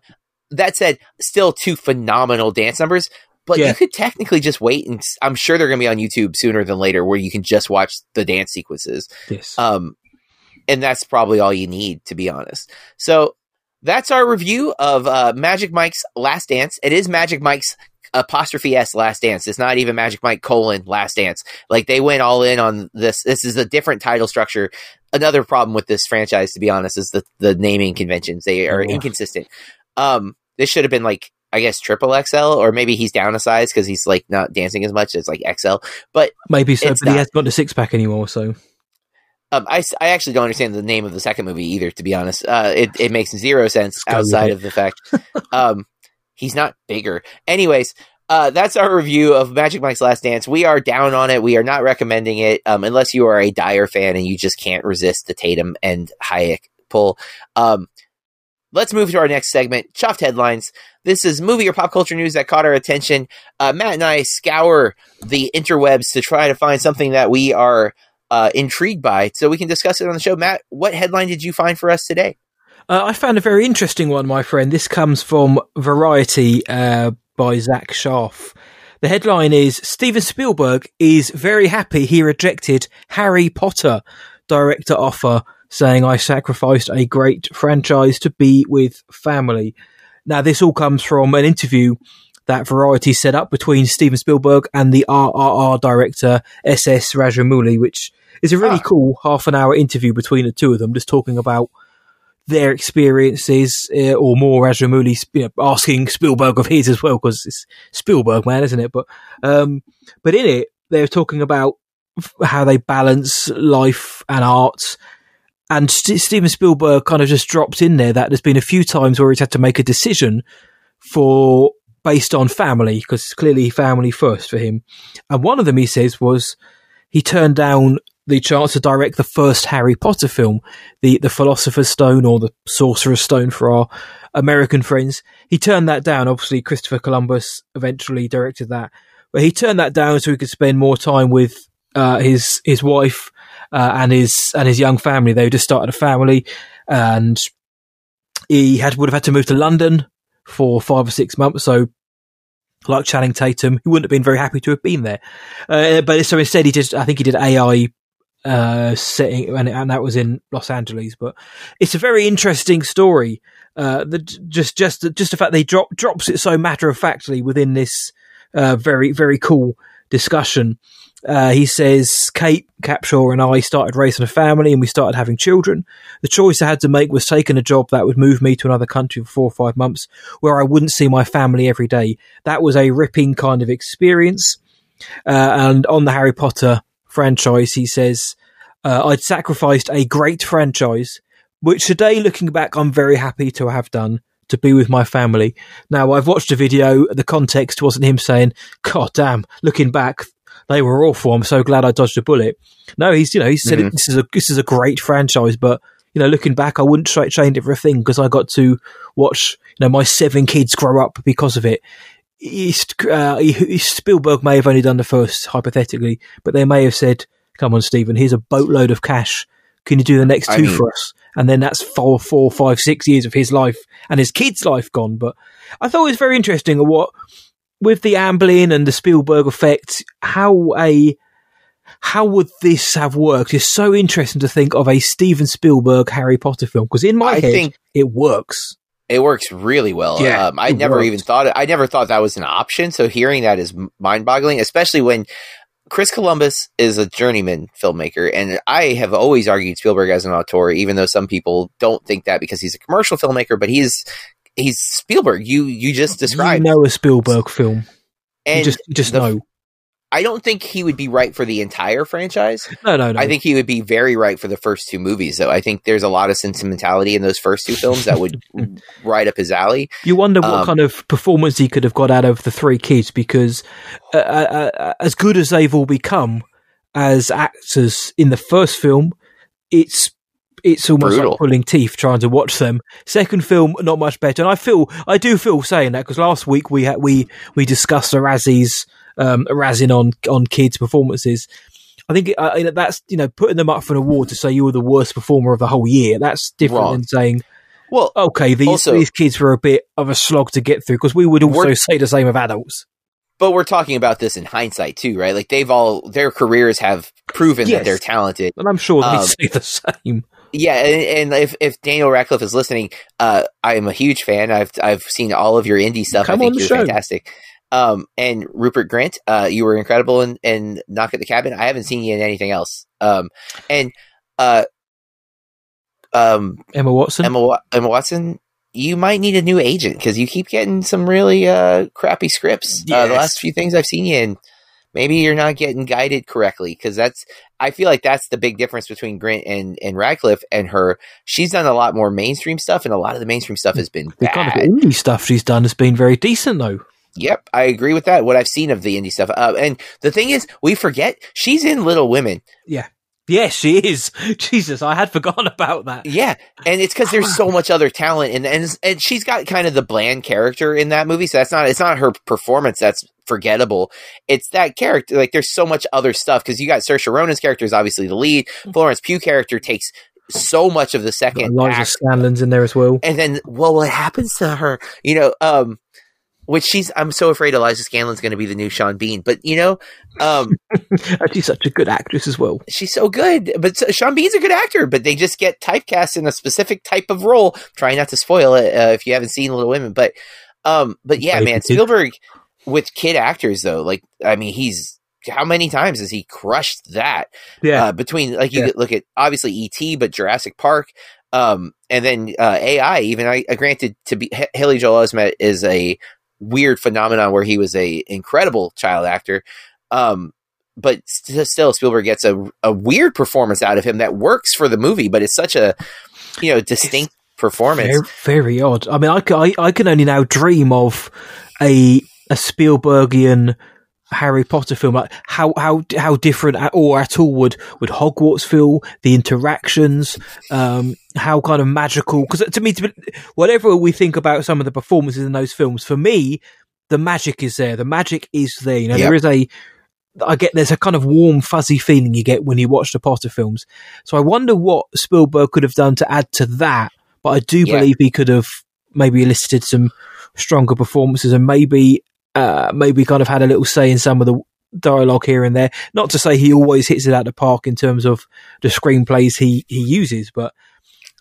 that said, still two phenomenal dance numbers. But yeah. you could technically just wait, and I'm sure they're going to be on YouTube sooner than later, where you can just watch the dance sequences. Yes. Um, and that's probably all you need, to be honest. So that's our review of uh, Magic Mike's Last Dance. It is Magic Mike's apostrophe s Last Dance. It's not even Magic Mike colon Last Dance. Like they went all in on this. This is a different title structure. Another problem with this franchise, to be honest, is the the naming conventions. They are yeah. inconsistent. Um, this should have been like I guess triple XL, or maybe he's down a size because he's like not dancing as much. It's like XL, but maybe so. But not. he hasn't got the six pack anymore, so um, I, I actually don't understand the name of the second movie either, to be honest. Uh, it, it makes zero sense outside of the fact um, he's not bigger. Anyways, uh, that's our review of Magic Mike's Last Dance. We are down on it. We are not recommending it um, unless you are a dire fan and you just can't resist the Tatum and Hayek pull. Um, let's move to our next segment Chuffed Headlines. This is movie or pop culture news that caught our attention. Uh, Matt and I scour the interwebs to try to find something that we are uh, intrigued by, so we can discuss it on the show. Matt, what headline did you find for us today? Uh, I found a very interesting one, my friend. This comes from Variety uh, by Zach Sharf. The headline is Steven Spielberg is very happy he rejected Harry Potter director offer, saying, I sacrificed a great franchise to be with family. Now, this all comes from an interview that Variety set up between Steven Spielberg and the RRR director SS Rajamouli, which is a really ah. cool half an hour interview between the two of them, just talking about their experiences, uh, or more Rajamouli you know, asking Spielberg of his as well, because it's Spielberg, man, isn't it? But um, but in it, they're talking about how they balance life and art. And St- Steven Spielberg kind of just dropped in there that there's been a few times where he's had to make a decision for based on family because clearly family first for him. And one of them he says was he turned down the chance to direct the first Harry Potter film, the the Philosopher's Stone or the Sorcerer's Stone for our American friends. He turned that down. Obviously, Christopher Columbus eventually directed that, but he turned that down so he could spend more time with uh, his his wife uh, and his and his young family. They just started a family, and he had would have had to move to London for five or six months. So like Channing Tatum, he wouldn't have been very happy to have been there. Uh, but so instead, he just, I think he did AI uh, setting, and, and, that was in Los Angeles. But it's a very interesting story. Uh, the, just, just, just the fact they drop drops it so matter of factly within this uh, very, very cool discussion. Uh, he says, Kate Capshaw and I started raising a family and we started having children. The choice I had to make was taking a job that would move me to another country for four or five months where I wouldn't see my family every day. That was a ripping kind of experience. Uh, and on the Harry Potter franchise, he says, uh, I'd sacrificed a great franchise, which today, looking back, I'm very happy to have done to be with my family. Now, I've watched a video. The context wasn't him saying, God damn, looking back, they were awful. I'm so glad I dodged a bullet. No, he's, you know, he said Mhm. this is a, this is a great franchise, but, you know, looking back, I wouldn't change it for a thing because I got to watch, you know, my seven kids grow up because of it. He's, uh, Spielberg may have only done the first, hypothetically, but they may have said, come on, Stephen, here's a boatload of cash. Can you do the next I two mean- for us? And then that's four, four, five, six years of his life and his kid's life gone. But I thought it was very interesting what, with the Amblin and the Spielberg effect, how a, how would this have worked? It's so interesting to think of a Steven Spielberg Harry Potter film because in my I head think it works. It works really well. Yeah, um, I never even thought I never thought that was an option. So hearing that is mind boggling, especially when Chris Columbus is a journeyman filmmaker, and I have always argued Spielberg as an auteur, even though some people don't think that because he's a commercial filmmaker. But he's he's Spielberg. You you just described, You know a Spielberg film. and you just you just the- know. I don't think he would be right for the entire franchise. No, no, no. I think he would be very right for the first two movies, though. I think there's a lot of sentimentality in those first two films that would [LAUGHS] right up his alley. You wonder what Um, kind of performance he could have got out of the three kids because, uh, uh, uh, as good as they've all become as actors in the first film, it's it's almost Brutal. like pulling teeth trying to watch them. Second film, not much better, and I feel I do feel saying that because last week we had we we discussed the Razzies, um, razzing on on kids' performances. I think uh, that's you know putting them up for an award to say you were the worst performer of the whole year. That's different than saying Well, okay, these Also- these kids were a bit of a slog to get through because we would also say the same of adults. but we're talking about this in hindsight too, right? Like they've all their careers have proven Yes. that they're talented. And I'm sure they Um, say the same. Yeah, and, and if if Daniel Radcliffe is listening, uh, I am a huge fan. I've I've seen all of your indie stuff. Come I think you're show. fantastic. Um, and Rupert Grint, uh, you were incredible in, in Knock at the Cabin. I haven't seen you in anything else. Um, and uh, um, Emma Watson. Emma Emma Watson, you might need a new agent because you keep getting some really uh, crappy scripts. Uh, the last few things I've seen you in, maybe you're not getting guided correctly because that's. I feel like that's the big difference between Grint and and Radcliffe and her. She's done a lot more mainstream stuff, and a lot of the mainstream stuff has been the bad. kind of indie stuff she's done has been very decent, though. Yep, I agree with that. What I've seen of the indie stuff, uh, and the thing is, we forget she's in Little Women. Yeah. Yes, she is. [LAUGHS] Jesus, I had forgotten about that. Yeah, and it's because there's so [LAUGHS] much other talent, and and and she's got kind of the bland character in that movie. So that's not it's not her performance that's forgettable. It's that character. Like there's so much other stuff because you got Saoirse Ronan's character is obviously the lead. Florence Pugh character takes so much of the second Eliza act, Scanlen's in there as well. and then well, what happens to her? You know, um, which she's I'm so afraid Eliza Scanlen's going to be the new Sean Bean, but you know, um. [LAUGHS] She's such a good actress as well. she's so good. But so- Sean Bean's a good actor, but they just get typecast in a specific type of role. Try not to spoil it uh, if you haven't seen Little Women, but um, but yeah, man. Spielberg with kid actors though, like I mean, he's how many times has he crushed that? Yeah, Uh, between like you Yeah. look at obviously E.T., but Jurassic Park, um, and then uh, AI. Even I, I granted to be Haley Joel Osment is a weird phenomenon where he was a incredible child actor, um, but st- still Spielberg gets a a weird performance out of him that works for the movie, but it's such a you know distinct performance. very, very odd. I mean, I, I, I can only now dream of a a Spielbergian Harry Potter film. Like how how how different at, or at all would would Hogwarts feel? The interactions, um, how kind of magical? Because to me, to whatever we think about some of the performances in those films, for me, the magic is there. The magic is there. You know, Yep. there is a. I get there's a kind of warm, fuzzy feeling you get when you watch the Potter films. So I wonder what Spielberg could have done to add to that. But I do Yeah. believe he could have maybe elicited some stronger performances and maybe uh, maybe kind of had a little say in some of the dialogue here and there. Not to say he always hits it out the park in terms of the screenplays he he uses, but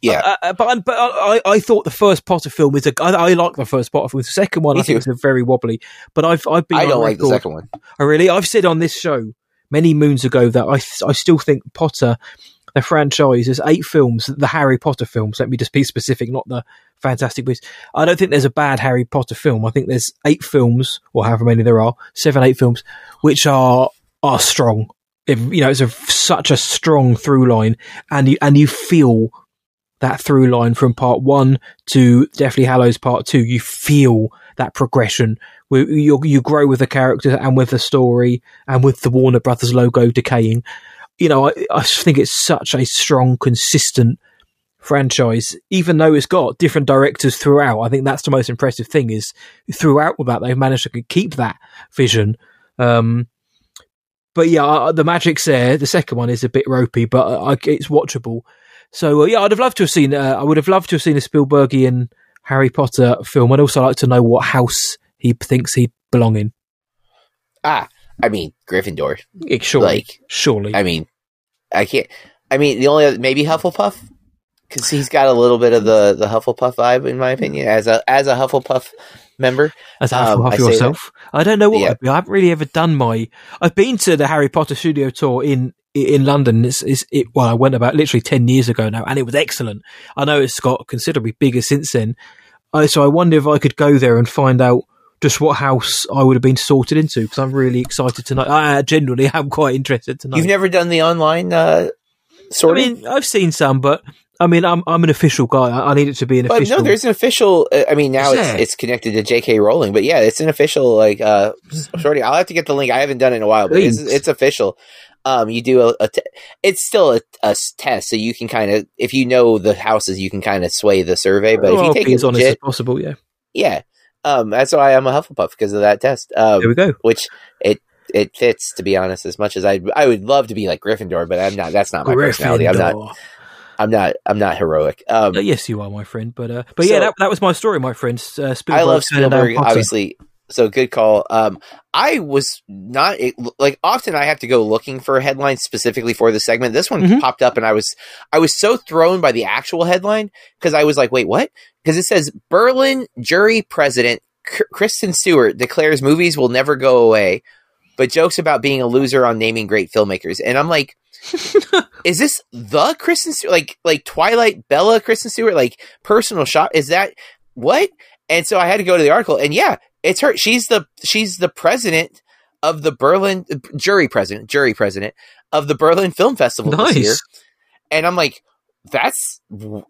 Yeah. uh, uh, but but I, I thought the first Potter film is a I, I like the first Potter film. The second one Me I think too. is a very wobbly. But I've I've been I don't like the second one. Oh, really? I've said on this show many moons ago that I I still think Potter, the franchise, is eight films, the Harry Potter films. Let me just be specific, not the Fantastic Beasts. I don't think there's a bad Harry Potter film. I think there's eight films, or however many there are, seven, eight films, which are are strong. If, you know, it's a, such a strong through line, and you and you feel that through line from part one to Deathly Hallows part two. You feel that progression. You you grow with the character and with the story and with the Warner Brothers logo decaying. You know, I, I think it's such a strong, consistent franchise, even though it's got different directors throughout. I think that's the most impressive thing is throughout with that they've managed to keep that vision. Um, but yeah, the magic's there. The second one is a bit ropey, but uh, it's watchable. So uh, yeah, I'd have loved to have seen. Uh, I would have loved to have seen a Spielbergian Harry Potter film. I'd also like to know what house he thinks he'd belong in. Ah, I mean Gryffindor. Yeah, surely, like surely. I mean, I can't. I mean, the only other, maybe Hufflepuff because he's got a little bit of the the Hufflepuff vibe, in my opinion, as a as a Hufflepuff member. As a Hufflepuff um, yourself, I don't know what yeah. I haven't really ever done my. I've been to the Harry Potter studio tour in in London. It's, it's it, well, I went about literally ten years ago now, and it was excellent. I know it's got considerably bigger since then. Uh, so I wonder if I could go there and find out just what house I would have been sorted into because I'm really excited to know. I genuinely am quite interested to know. You've never done the online uh, sorting? I mean, I've seen some, but I mean, I'm I'm an official guy. I, I need it to be an but official. No, there's an official. Uh, I mean, now it's it's connected to J.K. Rowling, but yeah, it's an official like uh sorry. I'll have to get the link. I haven't done it in a while, but it's, it's official. Um, you do a, a te- it's still a, a, test, so you can kind of if you know the houses, you can kind of sway the survey. But well, if you take it as honest as possible, yeah, yeah. Um, that's why I'm a Hufflepuff because of that test. Um, there we go. Which it it fits to be honest. As much as I I would love to be like Gryffindor, but I'm not. That's not my Gryffindor. personality. I'm not. I'm not. I'm not heroic. Um, uh, yes, you are, my friend. But uh, but so, yeah, that, that was my story, my friend. Uh, Spielberg, I love Spielberg. Obviously, so good call. Um, I was not like often. I have to go looking for headlines specifically for the segment. This one mm-hmm. popped up, and I was I was so thrown by the actual headline because I was like, wait, what? Because it says Berlin jury president Kristen Stewart declares movies will never go away, but jokes about being a loser on naming great filmmakers, and I'm like [LAUGHS] is this the Kristen Stewart? Like like Twilight Bella Kristen Stewart? Like personal shot? Is that what? And so I had to go to the article, and yeah, it's her. She's the she's the president of the Berlin jury president, jury president of the Berlin Film Festival nice. this year. And I'm like, that's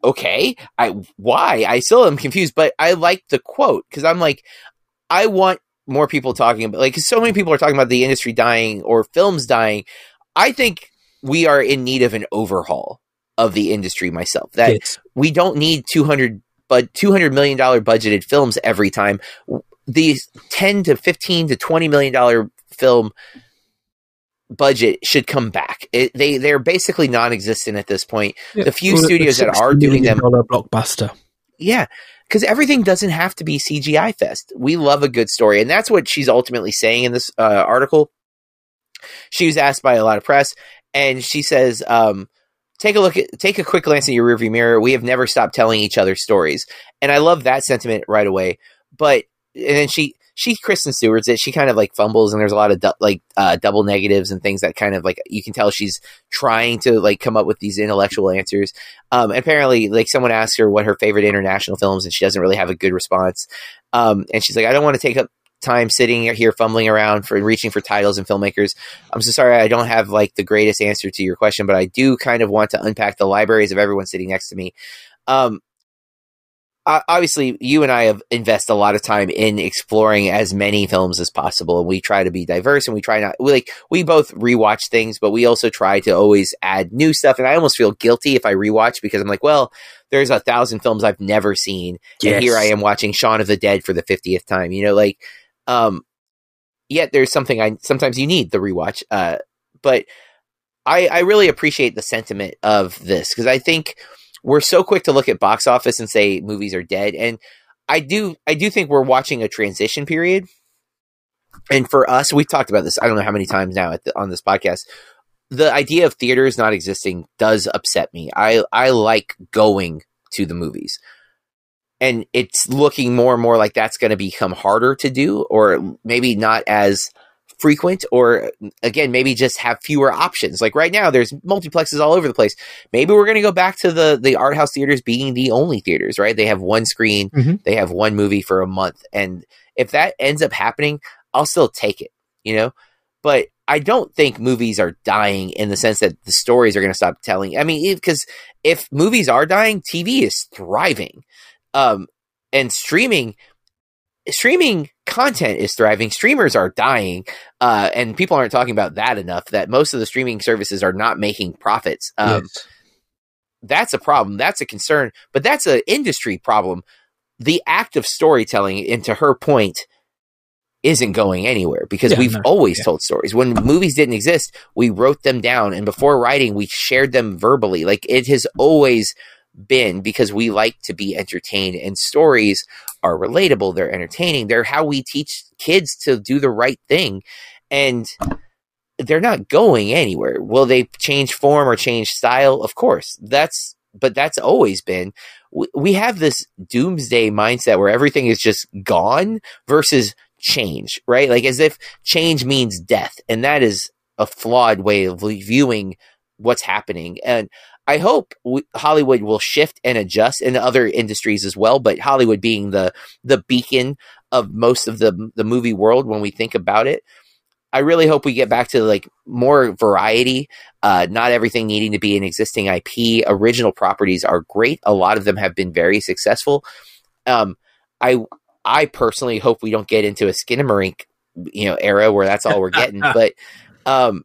okay. I why? I still am confused, but I like the quote because I'm like, I want more people talking about like so many people are talking about the industry dying or films dying. I think we are in need of an overhaul of the industry myself. That yes. we don't need 200 but 200 million dollar budgeted films every time. These 10 to 15 to 20 million dollar film budget should come back. It, they they're basically non-existent at this point. Yeah. The few well, studios that are doing them blockbuster. Yeah, because everything doesn't have to be CGI fest. We love a good story, and that's what she's ultimately saying in this uh, article. She was asked by a lot of press, and she says, um, "Take a look at, take a quick glance in your rearview mirror. We have never stopped telling each other stories." And I love that sentiment right away. But and then she she Kristen Stewart's it. She kind of like fumbles, and there's a lot of du- like uh, double negatives and things that kind of like you can tell she's trying to like come up with these intellectual answers. Um, apparently, like someone asked her what her favorite international films, and she doesn't really have a good response. Um, and she's like, I don't want to take up time sitting here fumbling around for reaching for titles and filmmakers. I'm so sorry I don't have like the greatest answer to your question, but I do kind of want to unpack the libraries of everyone sitting next to me. Um, obviously, you and I have invest a lot of time in exploring as many films as possible, and we try to be diverse, and we try not we like we both rewatch things, but we also try to always add new stuff. And I almost feel guilty if I rewatch because I'm like, well, there's a thousand films I've never seen, yes. and here I am watching Shaun of the Dead for the fiftieth time. You know, like um, yet there's something I sometimes you need the rewatch. Uh, but I, I really appreciate the sentiment of this because I think we're so quick to look at box office and say movies are dead, and I do I do think we're watching a transition period. And for us, we've talked about this. I don't know how many times now the, on this podcast. The idea of theaters not existing does upset me. I I like going to the movies and it's looking more and more like that's going to become harder to do or maybe not as frequent or again maybe just have fewer options. Like right now there's multiplexes all over the place. Maybe we're going to go back to the the art house theaters being the only theaters right? They have one screen mm-hmm. they have one movie for a month and if that ends up happening i'll still take it you know? But I don't think movies are dying in the sense that the stories are going to stop telling. I mean, because if, if movies are dying, TV is thriving, um, and streaming streaming content is thriving. Streamers are dying, uh, and people aren't talking about that enough. That most of the streaming services are not making profits. Um, yes. That's a problem. That's a concern. But that's an industry problem. The act of storytelling, and to her point, isn't going anywhere because yeah, we've no, always yeah. told stories. When movies didn't exist, we wrote them down, and before writing, we shared them verbally. Like it has always been because we like to be entertained and stories are relatable they're entertaining they're how we teach kids to do the right thing and they're not going anywhere. Will they change form or change style? Of course that's but that's always been. We have this doomsday mindset where everything is just gone versus change right? Like as if change means death and that is a flawed way of viewing what's happening. And I hope we, Hollywood will shift and adjust in other industries as well, but Hollywood being the the beacon of most of the the movie world when we think about it. I really hope we get back to like more variety, uh, not everything needing to be an existing IP. Original properties are great. A lot of them have been very successful. Um, I I personally hope we don't get into a Skinamarink, you know, era where that's all we're getting. [LAUGHS] but um,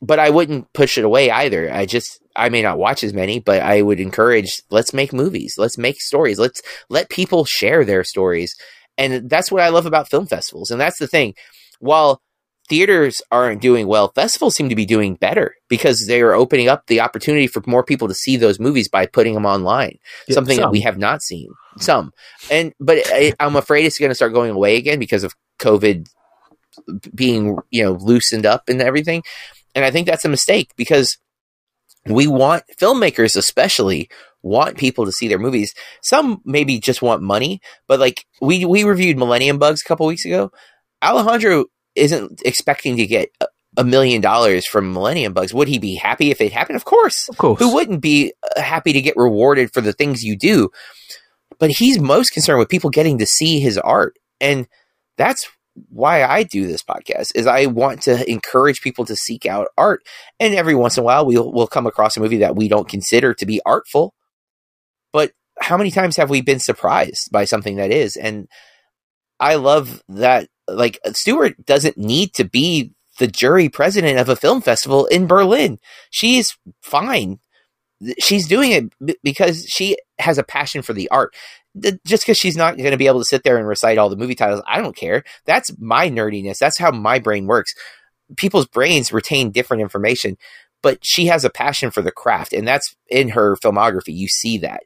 but I wouldn't push it away either. I just I may not watch as many, but I would encourage let's make movies, let's make stories, let's let people share their stories. And that's what I love about film festivals. And that's the thing. While theaters aren't doing well, festivals seem to be doing better because they are opening up the opportunity for more people to see those movies by putting them online. Yeah, something some. that we have not seen. Some. And but I, I'm afraid it's going to start going away again because of COVID being, you know, loosened up and everything. And I think that's a mistake because we want filmmakers especially want people to see their movies. Some maybe just want money, but like we we reviewed Millennium Bugs a couple weeks ago. Alejandro isn't expecting to get a, a million dollars from Millennium Bugs. Would he be happy if it happened? Of course. Of course. Who wouldn't be uh, happy to get rewarded for the things you do? But he's most concerned with people getting to see his art. And that's why I do this podcast is I want to encourage people to seek out art. And every once in a while we'll we'll come across a movie that we don't consider to be artful. But how many times have we been surprised by something that is? And I love that like Stewart doesn't need to be the jury president of a film festival in Berlin. She's fine. She's doing it because she has a passion for the art just because she's not going to be able to sit there and recite all the movie titles, I don't care. That's my nerdiness. That's how my brain works. People's brains retain different information, but she has a passion for the craft, and that's in her filmography. You see that.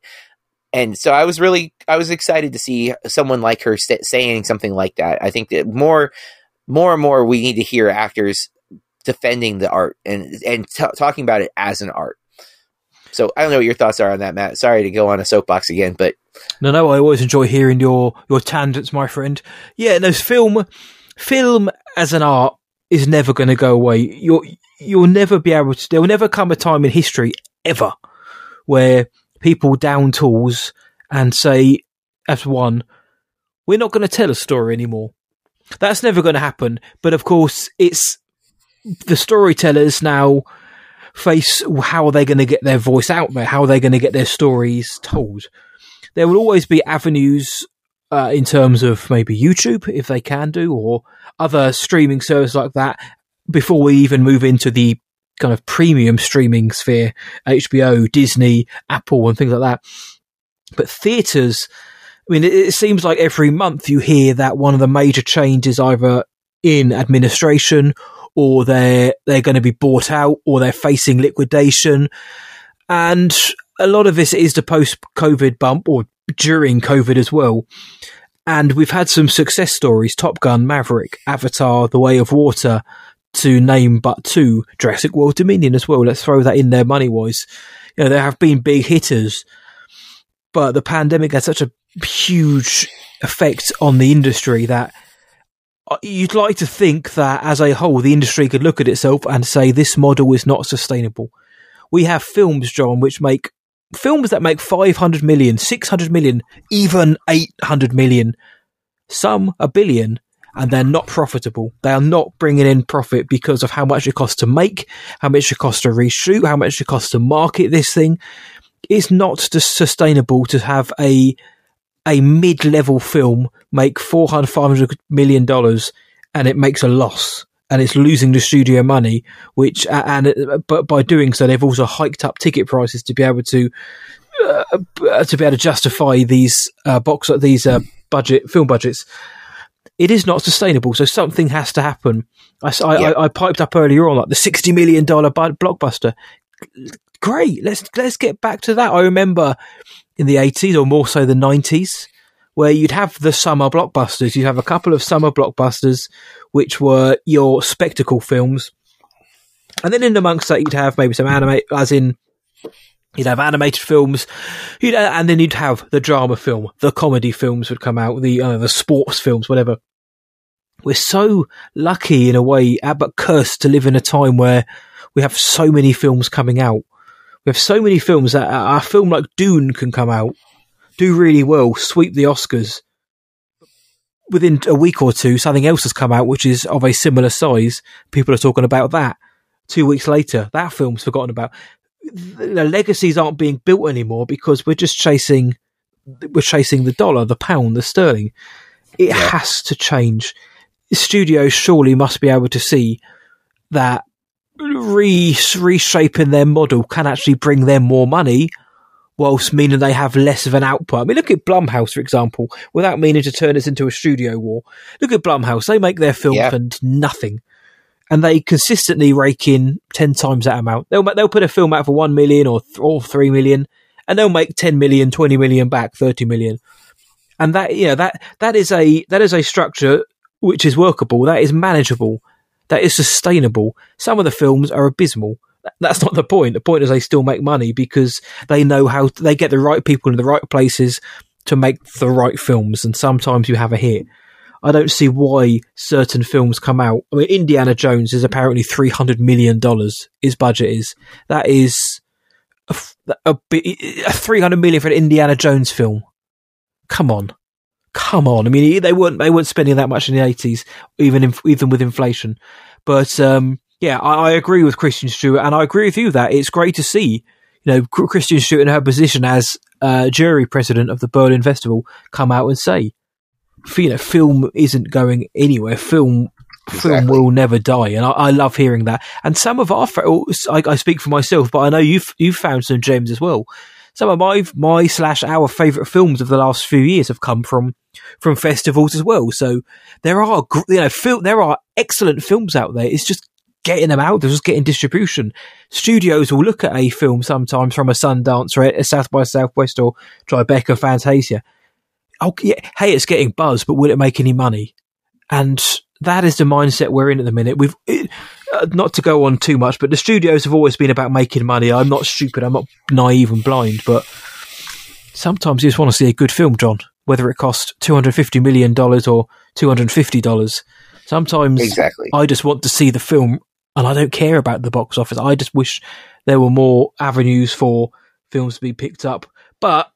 And so I was really, I was excited to see someone like her st- saying something like that. I think that more, more and more, we need to hear actors defending the art and and t- talking about it as an art. So I don't know what your thoughts are on that, Matt. Sorry to go on a soapbox again, but no, no, I always enjoy hearing your your tangents, my friend. Yeah, no, film, film as an art is never going to go away. You'll you'll never be able to. There will never come a time in history ever where people down tools and say, as one, we're not going to tell a story anymore. That's never going to happen. But of course, it's the storytellers now face how are they going to get their voice out there? How are they going to get their stories told? There will always be avenues uh, in terms of maybe YouTube, if they can do, or other streaming service like that before we even move into the kind of premium streaming sphere, HBO, Disney, Apple, and things like that. But theatres, I mean, it, it seems like every month you hear that one of the major changes either in administration or they're they're going to be bought out or they're facing liquidation and a lot of this is the post covid bump or during covid as well. And we've had some success stories. Top gun maverick avatar the way of water to name but two. Jurassic world dominion as well. Let's throw that in there money wise you know there have been big hitters but the pandemic had such a huge effect on the industry that uh, you'd like to think that as a whole, the industry could look at itself and say this model is not sustainable. We have films, John, which make films that make 500 million, 600 million, even 800 million, some a billion, and they're not profitable. They are not bringing in profit because of how much it costs to make, how much it costs to reshoot, how much it costs to market this thing. It's not sustainable to have a a mid level film make 400 500 million dollars and it makes a loss and it's losing the studio money which and but by doing so they've also hiked up ticket prices to be able to uh, to be able to justify these uh, box these uh, budget film budgets it is not sustainable. So something has to happen. I, I, yeah. I, I piped up earlier on like the sixty million dollar blockbuster. Great, let's let's get back to that. I remember in the eighties or more so the nineties, where you'd have the summer blockbusters. You'd have a couple of summer blockbusters, which were your spectacle films, and then in amongst that you'd have maybe some anime, as in You'd have animated films, you'd, uh, and then you'd have the drama film, the comedy films would come out, the uh, the sports films, whatever. We're so lucky in a way, uh, but cursed to live in a time where we have so many films coming out. We have so many films that uh, a film like Dune can come out, do really well, sweep the Oscars. Within a week or two, something else has come out which is of a similar size. People are talking about that. Two weeks later, that film's forgotten about the legacies aren't being built anymore because we're just chasing we're chasing the dollar, the pound, the sterling. It yeah. has to change. Studios surely must be able to see that re- reshaping their model can actually bring them more money whilst meaning they have less of an output. I mean, look at Blumhouse, for example, without meaning to turn this into a studio war. Look at Blumhouse. They make their film and nothing and they consistently rake in 10 times that amount. They'll, they'll put a film out for 1 million or, th- or 3 million and they'll make 10 million, 20 million back, 30 million. And that, you know, that, that is a, that is a structure which is workable. That is manageable. That is sustainable. Some of the films are abysmal. That's not the point. The point is they still make money because they know how they get the right people in the right places to make the right films. And sometimes you have a hit. I don't see why certain films come out. I mean, Indiana Jones is apparently three hundred million dollars. His budget is that is a, a, a three hundred million for an Indiana Jones film. Come on, come on. I mean, they weren't they weren't spending that much in the eighties, even in, even with inflation. But um, yeah, I, I, agree with Kristen Stewart, and I agree with you that it's great to see you know Kristen Stewart in her position as uh, jury president of the Berlin Festival come out and say you know, film isn't going anywhere. Film Exactly. film will never die, and I, I, love hearing that. And some of our, I, I, speak for myself, but I know you've you've found some gems as well. Some of my my slash our favourite films of the last few years have come from from festivals as well. So there are you know fil- there are excellent films out there. It's just getting them out. There's just getting distribution. Studios will look at a film sometimes from a Sundance or a South by Southwest or Tribeca Fantasia oh yeah, hey, it's getting buzz, but will it make any money? And that is the mindset we're in at the minute. We've it, uh, not to go on too much, but the studios have always been about making money. I'm not stupid. I'm not naive and blind, but sometimes you just want to see a good film, John. Whether it costs two hundred fifty million dollars or two hundred fifty dollars, sometimes exactly. I just want to see the film, and I don't care about the box office. I just wish there were more avenues for films to be picked up. But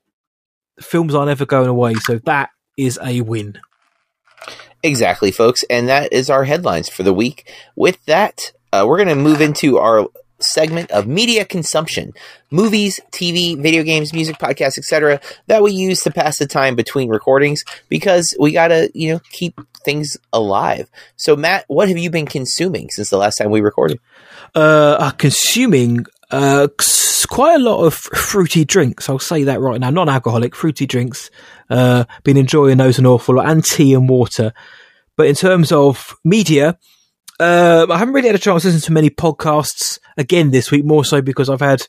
films are never going away, so that is a win. Exactly, folks, and that is our headlines for the week. With that, uh, we're going to move into our segment of media consumption movies tv video games music podcasts etc that we use to pass the time between recordings because we gotta you know keep things alive so matt what have you been consuming since the last time we recorded uh, uh consuming uh, quite a lot of fruity drinks. I'll say that right now. Non-alcoholic fruity drinks. Uh, been enjoying those an awful lot, and tea and water. But in terms of media, uh, I haven't really had a chance to listen to many podcasts again this week. More so because I've had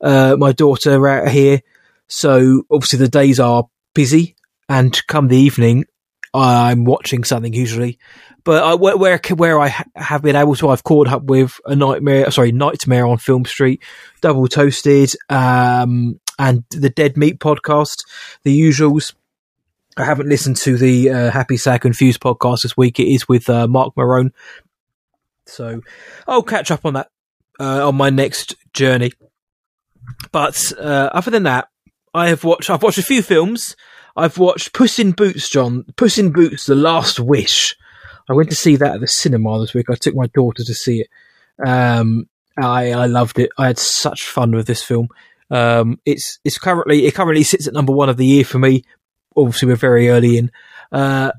uh, my daughter out here, so obviously the days are busy. And come the evening, I'm watching something usually. But I, where, where, where I have been able to, I've caught up with a nightmare, sorry, Nightmare on Film Street, Double Toasted, um, and the Dead Meat podcast, the usuals. I haven't listened to the uh, Happy Sad Confused podcast this week. It is with uh, Marc Maron, so I'll catch up on that uh, on my next journey. But uh, other than that, I have watched. I've watched a few films. I've watched Puss in Boots, John. Puss in Boots: The Last Wish. I went to see that at the cinema this week. I took my daughter to see it. Um, I I loved it. I had such fun with this film. Um, it's it's currently it currently sits at number one of the year for me. Obviously, we're very early in, uh,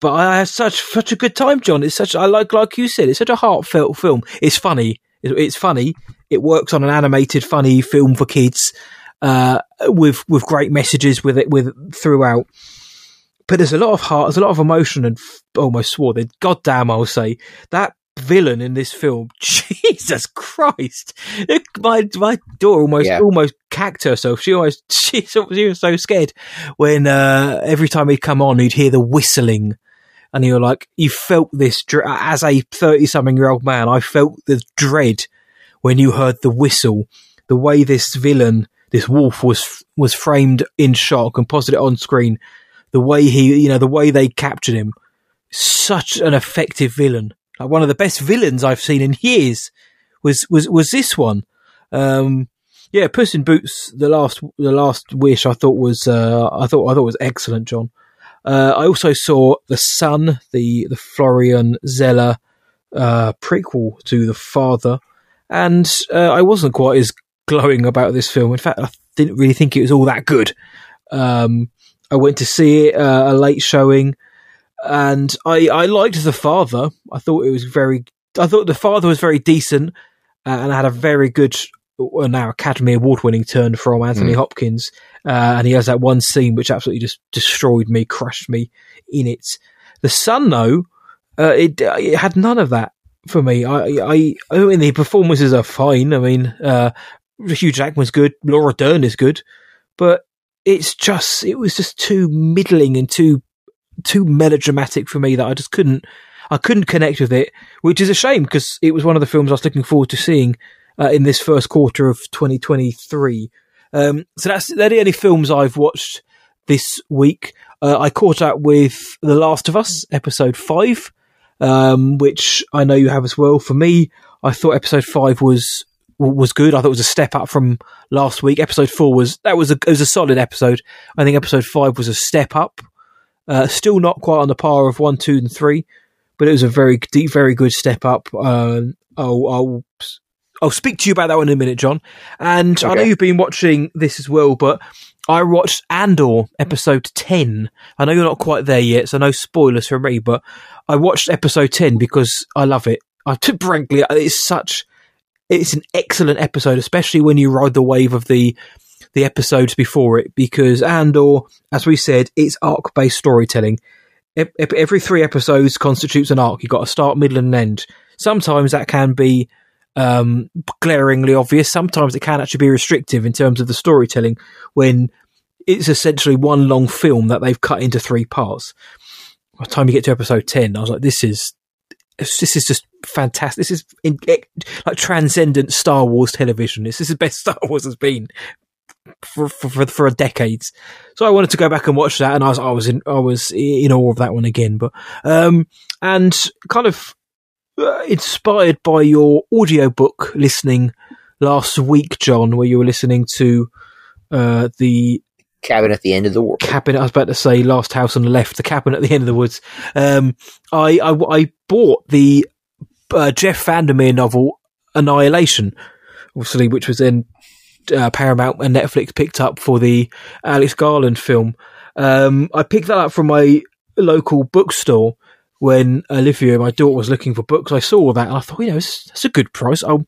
but I had such such a good time, John. It's such I like like you said, it's such a heartfelt film. It's funny. It, it's funny. It works on an animated, funny film for kids uh, with with great messages with it with throughout. But there's a lot of heart, there's a lot of emotion, and f- almost swore. Goddamn, I'll say that villain in this film. [LAUGHS] Jesus Christ! My my daughter almost yeah. almost cacked herself. She almost she, [LAUGHS] she was so scared when uh, every time he'd come on, he'd hear the whistling, and you're like, you felt this as a thirty something year old man. I felt the dread when you heard the whistle. The way this villain, this wolf, was was framed in shock and posited on screen. The way he, you know, the way they captured him, such an effective villain like one of the best villains I've seen in years was was was this one. Um, yeah, Puss in Boots, the last the last wish I thought was uh, I thought I thought was excellent, John. Uh, I also saw the Son, the the Florian Zeller uh, prequel to the Father, and uh, I wasn't quite as glowing about this film. In fact, I didn't really think it was all that good. Um, I went to see it uh, a late showing and I I liked the father. I thought it was very. I thought the father was very decent uh, and had a very good uh, now Academy Award winning turn from Anthony mm. Hopkins. Uh, and he has that one scene which absolutely just destroyed me, crushed me in it. The Son, though, uh, it, it had none of that for me. I, I, I mean, the performances are fine. I mean, uh, Hugh Jackman's good, Laura Dern is good, but it's just, it was just too middling and too too melodramatic for me that I just couldn't I couldn't connect with it, which is a shame because it was one of the films I was looking forward to seeing uh, in this first quarter of 2023. Um, so that's they're the only films I've watched this week. Uh, I caught up with The Last of Us episode five, um, which I know you have as well. For me, I thought episode five was was good. I thought it was a step up from last week. Episode four was that was a was a solid episode. I think episode five was a step up. Uh, still not quite on the par of one, two, and three, but it was a very deep, very good step up. Um, I'll, I'll, I'll speak to you about that one in a minute, John. And okay. I know you've been watching this as well, but I watched Andor episode 10. I know you're not quite there yet, so no spoilers for me, but I watched episode 10 because I love it. I took [LAUGHS] frankly, it's such, it's an excellent episode, especially when you ride the wave of the the episodes before it because Andor, as we said, it's arc based storytelling. Every three episodes constitutes an arc. You've got a start, middle, and end. Sometimes that can be um, glaringly obvious. Sometimes it can actually be restrictive in terms of the storytelling when it's essentially one long film that they've cut into three parts. By the time you get to episode 10, I was like, this is this is just fantastic. This is in, like transcendent Star Wars television. This is the best [LAUGHS] Star Wars has been for, for for, a decades. So I wanted to go back and watch that, and I was I was in I was in awe of that one again. But um, and kind of inspired by your audiobook listening last week, John, where you were listening to uh, the cabin at the end of the woods. Cabin, I was about to say Last House on the Left, the cabin at the end of the woods. Um, I, I, I bought the uh, Jeff VanderMeer novel Annihilation, obviously, which was then uh, Paramount and Netflix picked up for the Alex Garland film. Um, I picked that up from my local bookstore when Olivia, my daughter, was looking for books. I saw that and I thought, you know, that's a good price. I'll,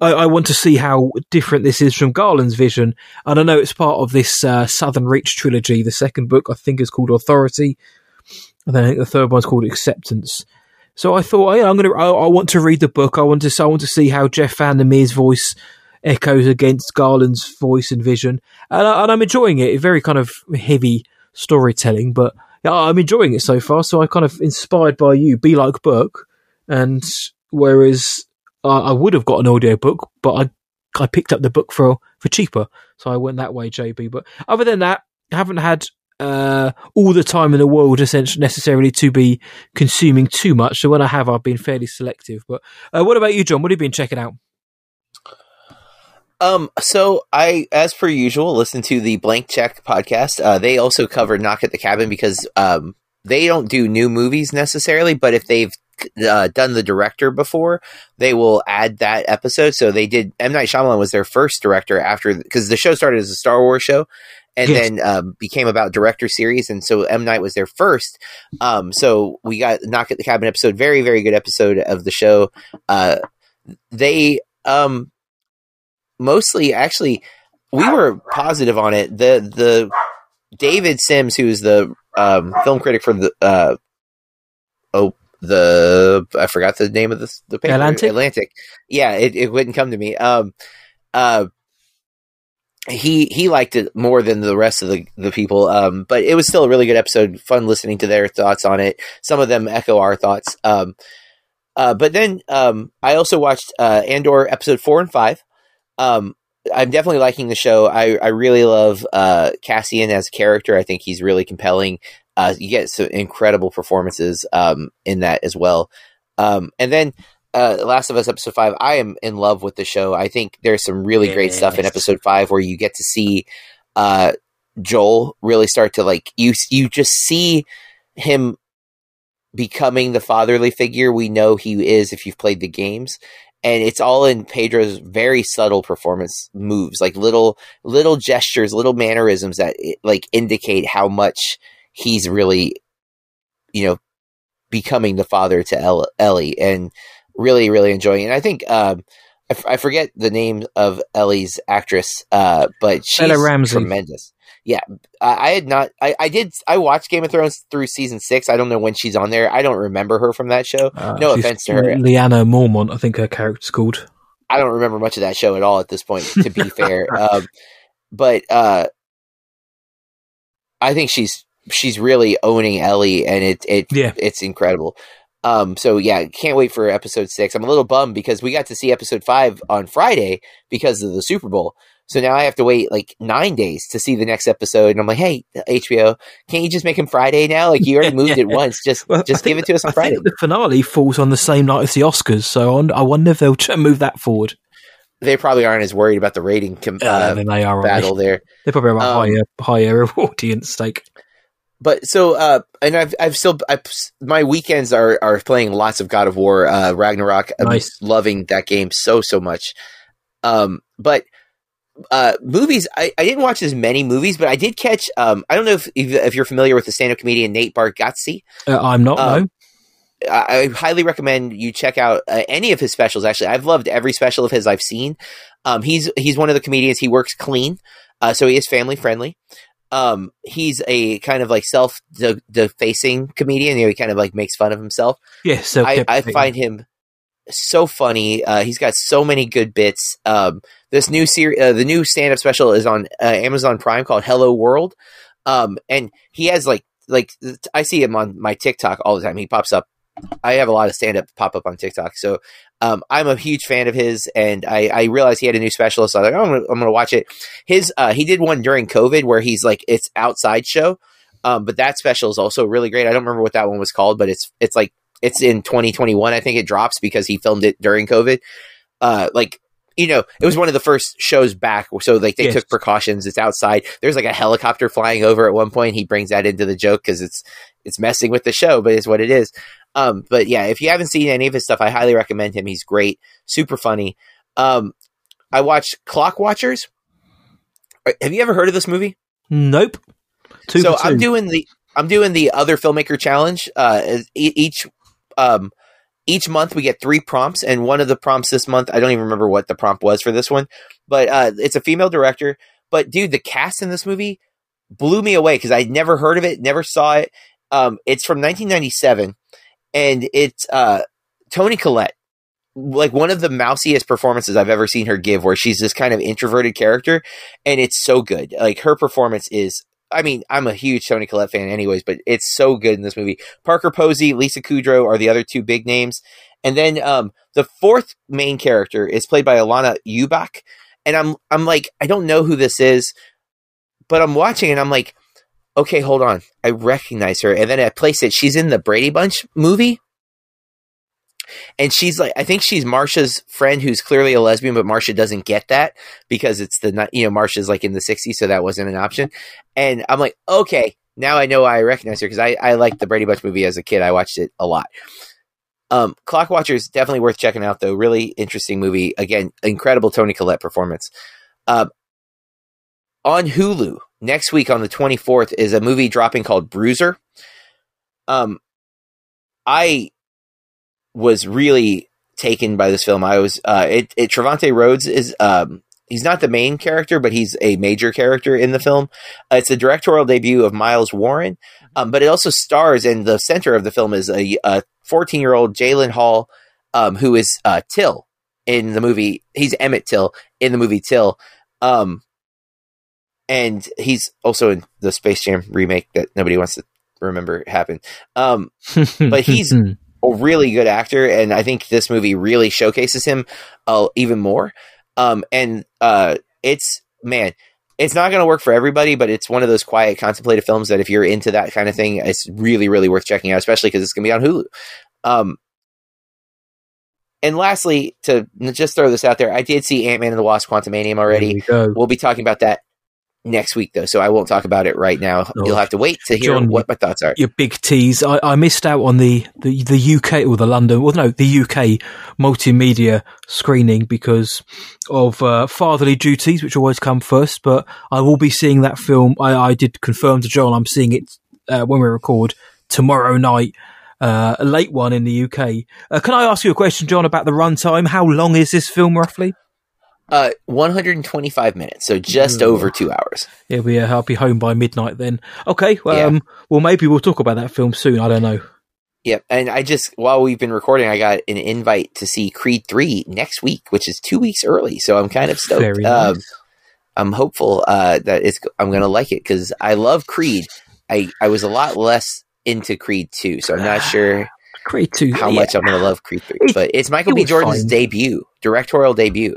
I, I, want to see how different this is from Garland's vision. And I know it's part of this uh, Southern Reach trilogy. The second book, I think, is called Authority. And then I think the third one's called Acceptance. So I thought, oh, yeah, I'm gonna. I, I, want to read the book. I want to. I want to see how Jeff VanderMeer's voice echoes against Garland's voice and vision, and, I, am enjoying it. Very kind of heavy storytelling, but I'm enjoying it so far. So I kind of inspired by you, be like book, and whereas I, would have got an audio book, but I I picked up the book for for cheaper, so I went that way, JB. But other than that, I haven't had uh, all the time in the world essentially necessarily to be consuming too much. So when I have, I've been fairly selective. But uh, what about you, John? What have you been checking out? Um, so I, as per usual, listen to the Blank Check podcast. Uh, they also cover Knock at the Cabin because, um, they don't do new movies necessarily, but if they've uh, done the director before, they will add that episode. So they did. M Night Shyamalan was their first director after because the show started as a Star Wars show, and Yes. then um, became about director series. And so M Night was their first. Um, so we got Knock at the Cabin episode, very very good episode of the show. Uh, they um, mostly actually we were positive on it. The the David Sims, who's the um, film critic for the uh, oh the I forgot the name of the the paper Atlantic? Atlantic. Yeah, it, it wouldn't come to me. Um, uh, he he liked it more than the rest of the the people. Um, but it was still a really good episode. Fun listening to their thoughts on it. Some of them echo our thoughts. Um, uh, but then um, I also watched uh, Andor episode four and five. Um, I'm definitely liking the show. I, I really love uh, Cassian as a character. I think he's really compelling. Uh, you get some incredible performances um, in that as well. Um, and then uh, Last of Us episode five. I am in love with the show. I think there's some really great stuff in episode five where you get to see uh, Joel really start to like you. You just see him becoming the fatherly figure we know he is if you've played the games and it's all in Pedro's very subtle performance moves, like little little gestures, little mannerisms that like indicate how much he's really, you know, becoming the father to Ellie, and really, really enjoying. it. And I think um, I, f- I forget the name of Ellie's actress, uh, but she's Bella Ramsey. tremendous. Yeah, I, I had not. I, I did. I watched Game of Thrones through season six. I don't know when she's on there. I don't remember her from that show. Uh, No offense to her. Lyanna Mormont, I think her character's called. I don't remember much of that show at all at this point, to be [LAUGHS] fair. Um, but uh, I think she's she's really owning Ellie, and it it Yeah. it's incredible. Um, so yeah, can't wait for episode six. I'm a little bummed because we got to see episode five on Friday because of the Super Bowl. So now I have to wait like nine days to see the next episode, and I'm like, "Hey, HBO, can't you just make him Friday now? Like you already moved it [LAUGHS] once, just Well, just give it to us on I Friday." the finale falls on the same night as the Oscars, so I wonder- I wonder if they'll move that forward. They probably aren't as worried about the rating com- Uh, uh, they are battle there. They? They probably have a Um, higher higher [LAUGHS] audience stake. but so uh and i've i've still I've, my weekends are are playing lots of god of war uh ragnarok i'm Nice. loving that game so so much um but uh movies I, I didn't watch as many movies but i did catch um i don't know if if, you're familiar with the stand-up comedian nate bargatze Uh, I'm not. um, no. I, highly recommend you check out uh, any of his specials. Actually, I've loved every special of his I've seen. Um, he's he's one of the comedians. He works clean, uh, so he is family friendly. Um, he's a kind of like self de- defacing comedian. You know, he kind of like makes fun of himself. Yeah, so I, I find him so funny. Uh, he's got so many good bits. Um, this new series, uh, the new stand up special is on uh, Amazon Prime called Hello World. Um, and he has like like I see him on my TikTok all the time. He pops up. I have a lot of stand up pop up on TikTok, so um, I'm a huge fan of his, and I, I realized he had a new special, so I was like, oh, I'm gonna, I'm gonna watch it. His uh, he did one during COVID where he's like it's outside show, um, but that special is also really great. I don't remember what that one was called, but it's it's like it's in 2021. I think it drops because he filmed it during COVID. Uh, like you know, it was one of the first shows back, so like they Yes. took precautions. It's outside. There's like a helicopter flying over at one point. He brings that into the joke because it's it's messing with the show, but it's what it is. Um, but yeah, if you haven't seen any of his stuff, I highly recommend him. He's great, super funny. Um, I watched Clock Watchers. Uh, Have you ever heard of this movie? Nope. Two so two. I'm doing the I'm doing the other filmmaker challenge. Uh, each um each month we get three prompts, and one of the prompts this month I don't even remember what the prompt was for this one, but uh, it's a female director. But dude, the cast in this movie blew me away because I'd never heard of it, never saw it. Um, it's from 1997, and it's uh, Toni Collette. Like one of the mousiest performances I've ever seen her give, where she's this kind of introverted character, and it's so good. Like her performance is I mean, I'm a huge Toni Collette fan, anyways, but it's so good in this movie. Parker Posey, Lisa Kudrow are the other two big names, and then um, the fourth main character is played by Alana Ubach, and I'm I'm like, I don't know who this is, but I'm watching and I'm like, okay, hold on, I recognize her, and then I place it. She's in the Brady Bunch movie. And she's like, I think she's Marsha's friend who's clearly a lesbian, but Marsha doesn't get that because it's the, you know, Marsha's like in the 60s, so that wasn't an option. And I'm like, okay, now I know I recognize her because I, I liked the Brady Bunch movie as a kid. I watched it a lot. Um, Clock Watcher is definitely worth checking out, though. Really interesting movie. Again, incredible Toni Collette performance. Um, on Hulu next week on the 24th is a movie dropping called Bruiser. Um, I was really taken by this film. I was uh, it, it Trevante Rhodes is um, he's not the main character, but he's a major character in the film. Uh, it's a directorial debut of Miles Warren, um, but it also stars, and the center of the film is a 14 year old Jalen Hall, um, who is uh, Till in the movie. He's Emmett Till in the movie Till. Um, and he's also in the Space Jam remake that nobody wants to remember happened. Um, [LAUGHS] but he's [LAUGHS] a really good actor, and I think this movie really showcases him uh, even more. Um, and uh, it's man, it's not going to work for everybody, but it's one of those quiet, contemplative films that if you're into that kind of thing, it's really, really worth checking out, especially because it's going to be on Hulu. Um, and lastly, to just throw this out there, I did see Ant Man and the Wasp: Quantumania already. We we'll be talking about that next week though, so I won't talk about it right now. Oh. You'll have to wait to hear John, what my thoughts are. Your big tease. I, I, missed out on the, the, the UK or the London, well, no, the UK multimedia screening because of uh, fatherly duties, which always come first. But I will be seeing that film. I, I did confirm to John I'm seeing it uh, when we record tomorrow night. Uh, a late one in the UK. Uh, can I ask you a question, John, about the runtime? How long is this film roughly? Uh, 125 minutes, so just Ooh. over two hours. Yeah, we, uh, I'll be home by midnight then. Okay, well, yeah. um, well, maybe we'll talk about that film soon. I don't know. Yep, and I just while we've been recording, I got an invite to see Creed three next week, which is two weeks early. So I'm kind of stoked. Very um, nice. I'm hopeful uh, that it's I'm going to like it because I love Creed. I I was a lot less into Creed two, so I'm not [SIGHS] sure. Creed two, how yeah. much I'm going to love Creed three, but it's Michael it B. Jordan's debut, directorial debut.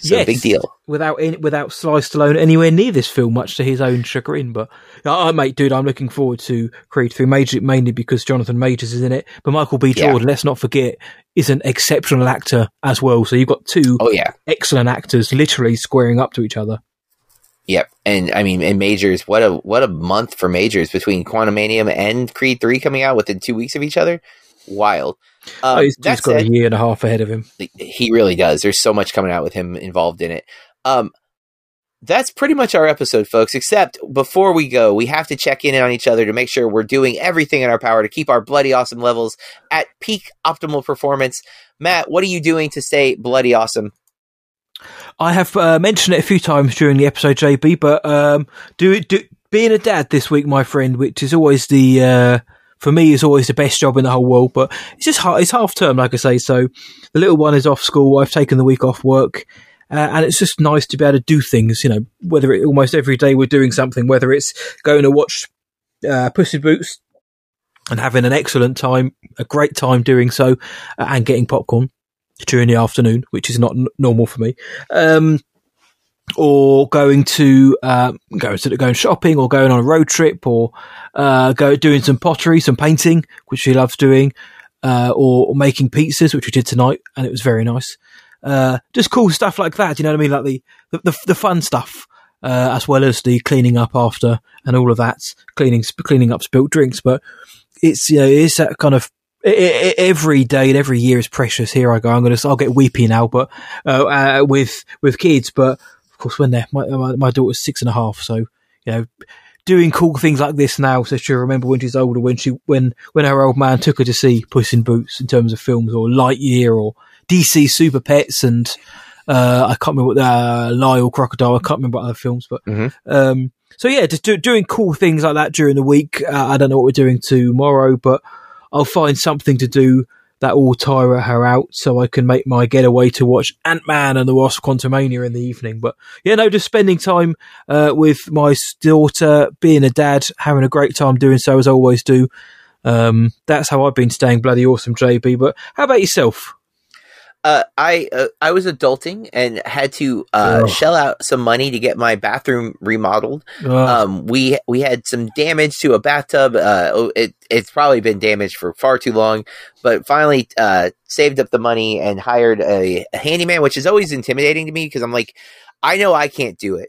So yes, big deal. Without without Sly Stallone anywhere near this film, much to his own chagrin. But uh, mate, dude, I'm looking forward to Creed 3, major, mainly because Jonathan Majors is in it. But Michael B. Jordan, yeah. let's not forget, is an exceptional actor as well. So you've got two oh, yeah. excellent actors literally squaring up to each other. Yep, and I mean, and Majors, what a what a month for Majors between Quantumania and Creed Three coming out within two weeks of each other. Wild. Uh, oh, he's, he's got a year and a half ahead of him. He really does. There's so much coming out with him involved in it. Um, that's pretty much our episode, folks. Except before we go, we have to check in on each other to make sure we're doing everything in our power to keep our bloody awesome levels at peak optimal performance. Matt, what are you doing to stay bloody awesome? I have uh, mentioned it a few times during the episode, JB, but um, do, do being a dad this week, my friend, which is always the uh, for me is always the best job in the whole world. But it's just hard, it's half term, like I say. So the little one is off school. I've taken the week off work. Uh, and it's just nice to be able to do things, you know, whether it almost every day we're doing something, whether it's going to watch uh, Puss in Boots and having an excellent time, a great time doing so, uh, and getting popcorn during the afternoon, which is not n- normal for me. Um, or going to uh, going going shopping, or going on a road trip, or uh, go doing some pottery, some painting, which she loves doing, uh, or, or, making pizzas, which we did tonight, and it was very nice. Uh, just cool stuff like that. You know what I mean? Like the the, the, the fun stuff, uh, as well as the cleaning up after and all of that, cleaning cleaning up spilt drinks. But it's you know it's that kind of every day and every year is precious. Here I go. I'm gonna. I'll get weepy now, but uh, uh, with with kids. But course, when they're my, my, my daughter's six and a half, so you know, doing cool things like this now, so she'll remember when she's older, when she when when her old man took her to see Puss in Boots in terms of films, or Lightyear, or DC Super Pets, and uh, I can't remember what uh, Lyle Crocodile. I can't remember what other films, but mm-hmm. um, so yeah, just do, doing cool things like that during the week. Uh, I don't know what we're doing tomorrow, but I'll find something to do that will tire her out so I can make my getaway to watch Ant Man and the Wasp Quantumania in the evening. But yeah, no, just spending time uh, with my daughter, being a dad, having a great time doing so as I always do. Um, that's how I've been staying bloody awesome, JB. But how about yourself? Uh, I uh, I was adulting and had to uh, shell out some money to get my bathroom remodeled. Um, we we had some damage to a bathtub. Uh, oh, it it's probably been damaged for far too long, but finally uh, saved up the money and hired a, a handyman, which is always intimidating to me because I'm like, I know I can't do it.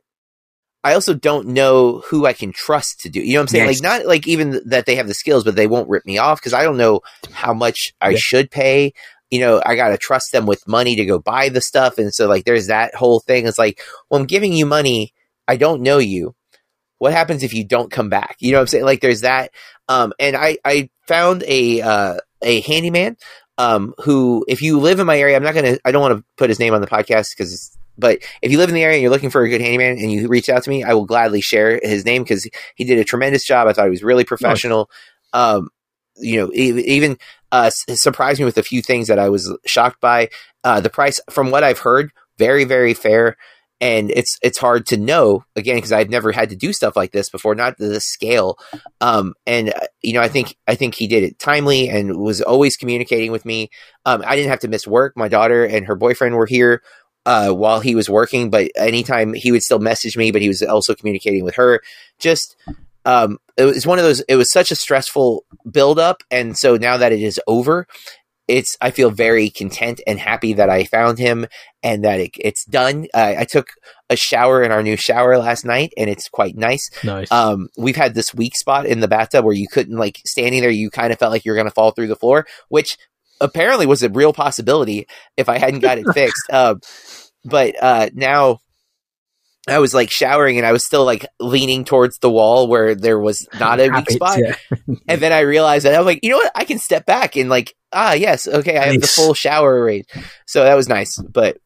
I also don't know who I can trust to do. You know what I'm saying? Yes. Like not like even that they have the skills, but they won't rip me off because I don't know how much I Yeah. should pay. You know, I gotta trust them with money to go buy the stuff, and so like there's that whole thing. It's like, well, I'm giving you money. I don't know you. What happens if you don't come back? You know what I'm saying? Like there's that. Um, and I I found a uh, a handyman um, who, if you live in my area, I'm not gonna. I don't want to put his name on the podcast because but if you live in the area and you're looking for a good handyman and you reach out to me, I will gladly share his name because he did a tremendous job. I thought he was really professional. Um, you know, even uh, surprised me with a few things that I was shocked by. Uh, the price, from what I've heard, very very fair. And it's it's hard to know again because I've never had to do stuff like this before, not this scale. Um, and uh, you know, I think I think he did it timely and was always communicating with me. Um, I didn't have to miss work. My daughter and her boyfriend were here uh, while he was working, but anytime he would still message me, but he was also communicating with her. Just um, it was one of those. It was such a stressful buildup, and so now that it is over, it's I feel very content and happy that I found him and that it, it's done. I, I took a shower in our new shower last night, and it's quite nice. Nice. Um, we've had this weak spot in the bathtub where you couldn't like standing there, you kind of felt like you were going to fall through the floor, which apparently was a real possibility if I hadn't got it [LAUGHS] fixed. Um, but uh, now I was like showering and I was still like leaning towards the wall where there was not a weak spot. yeah. [LAUGHS] And then I realized that I'm like, you know what? I can step back and like, ah, yes, okay, I have the full shower range. So that was nice. But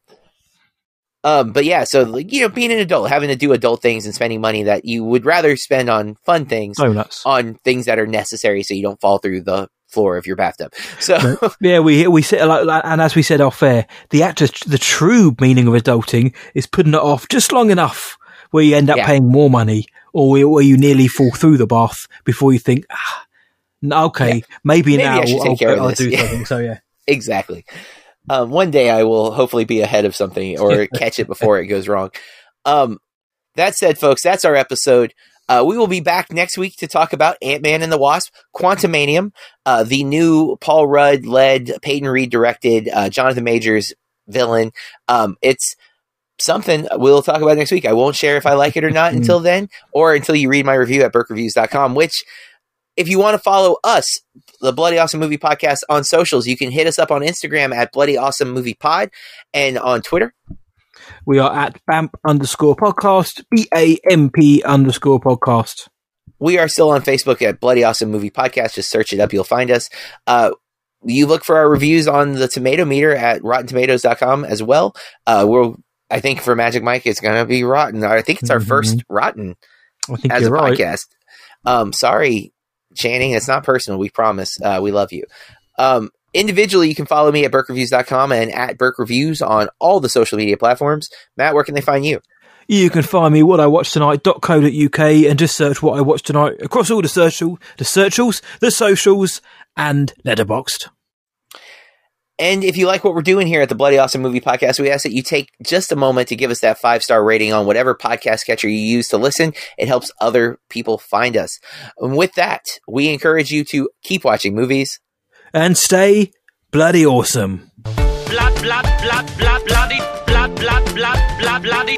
um, but yeah, so like, you know, being an adult, having to do adult things and spending money that you would rather spend on fun things Donuts. on things that are necessary so you don't fall through the floor of your bathtub. [LAUGHS] So Yeah, we we sit like, and as we said off air, the actor, the true meaning of adulting is putting it off just long enough where you end up Yeah. paying more money, or where, you nearly fall through the bath before you think, ah, okay, Yeah. maybe, Maybe now I should take I'll, I'll this. do Yeah. [LAUGHS] something. So yeah, exactly. Um, one day I will hopefully be ahead of something or [LAUGHS] catch it before it goes wrong. Um, that said, folks, that's our episode. Uh, we will be back next week to talk about Ant Man and the Wasp, Quantumania, uh, the new Paul Rudd led, Peyton Reed directed, uh, Jonathan Majors villain. Um, it's something we'll talk about next week. I won't share if I like it or not until then, or until you read my review at burkreviews.com, which if you want to follow us, the Bloody Awesome Movie Podcast on socials, you can hit us up on Instagram at Bloody Awesome Movie Pod and on Twitter. We are at BAMP underscore podcast, B A M P underscore podcast. We are still on Facebook at Bloody Awesome Movie Podcast. Just search it up, you'll find us. Uh, you look for our reviews on the tomato meter at rottentomatoes.com as well. Uh, we're, I think for Magic Mike, it's going to be rotten. I think it's our Mhm. first rotten I think as a right. podcast. Um, sorry, Channing. It's not personal. We promise. Uh, we love you. Um, individually, you can follow me at burkreviews.com and at Burke Reviews on all the social media platforms. Matt, where can they find you? You can find me what I watched tonight.co.uk and just search what I watched tonight across all the social, the searchals, the socials, and Letterboxd. And if you like what we're doing here at the Bloody Awesome Movie Podcast, we ask that you take just a moment to give us that five star rating on whatever podcast catcher you use to listen. It helps other people find us. And with that, we encourage you to keep watching movies. And stay bloody awesome. blood, blood, blood, blood, bloody, blood, blood, blood, blood, bloody,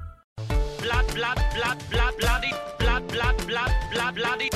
Blood, blood, blood, blood, bloody, blood, blood, blood, blood, bloody,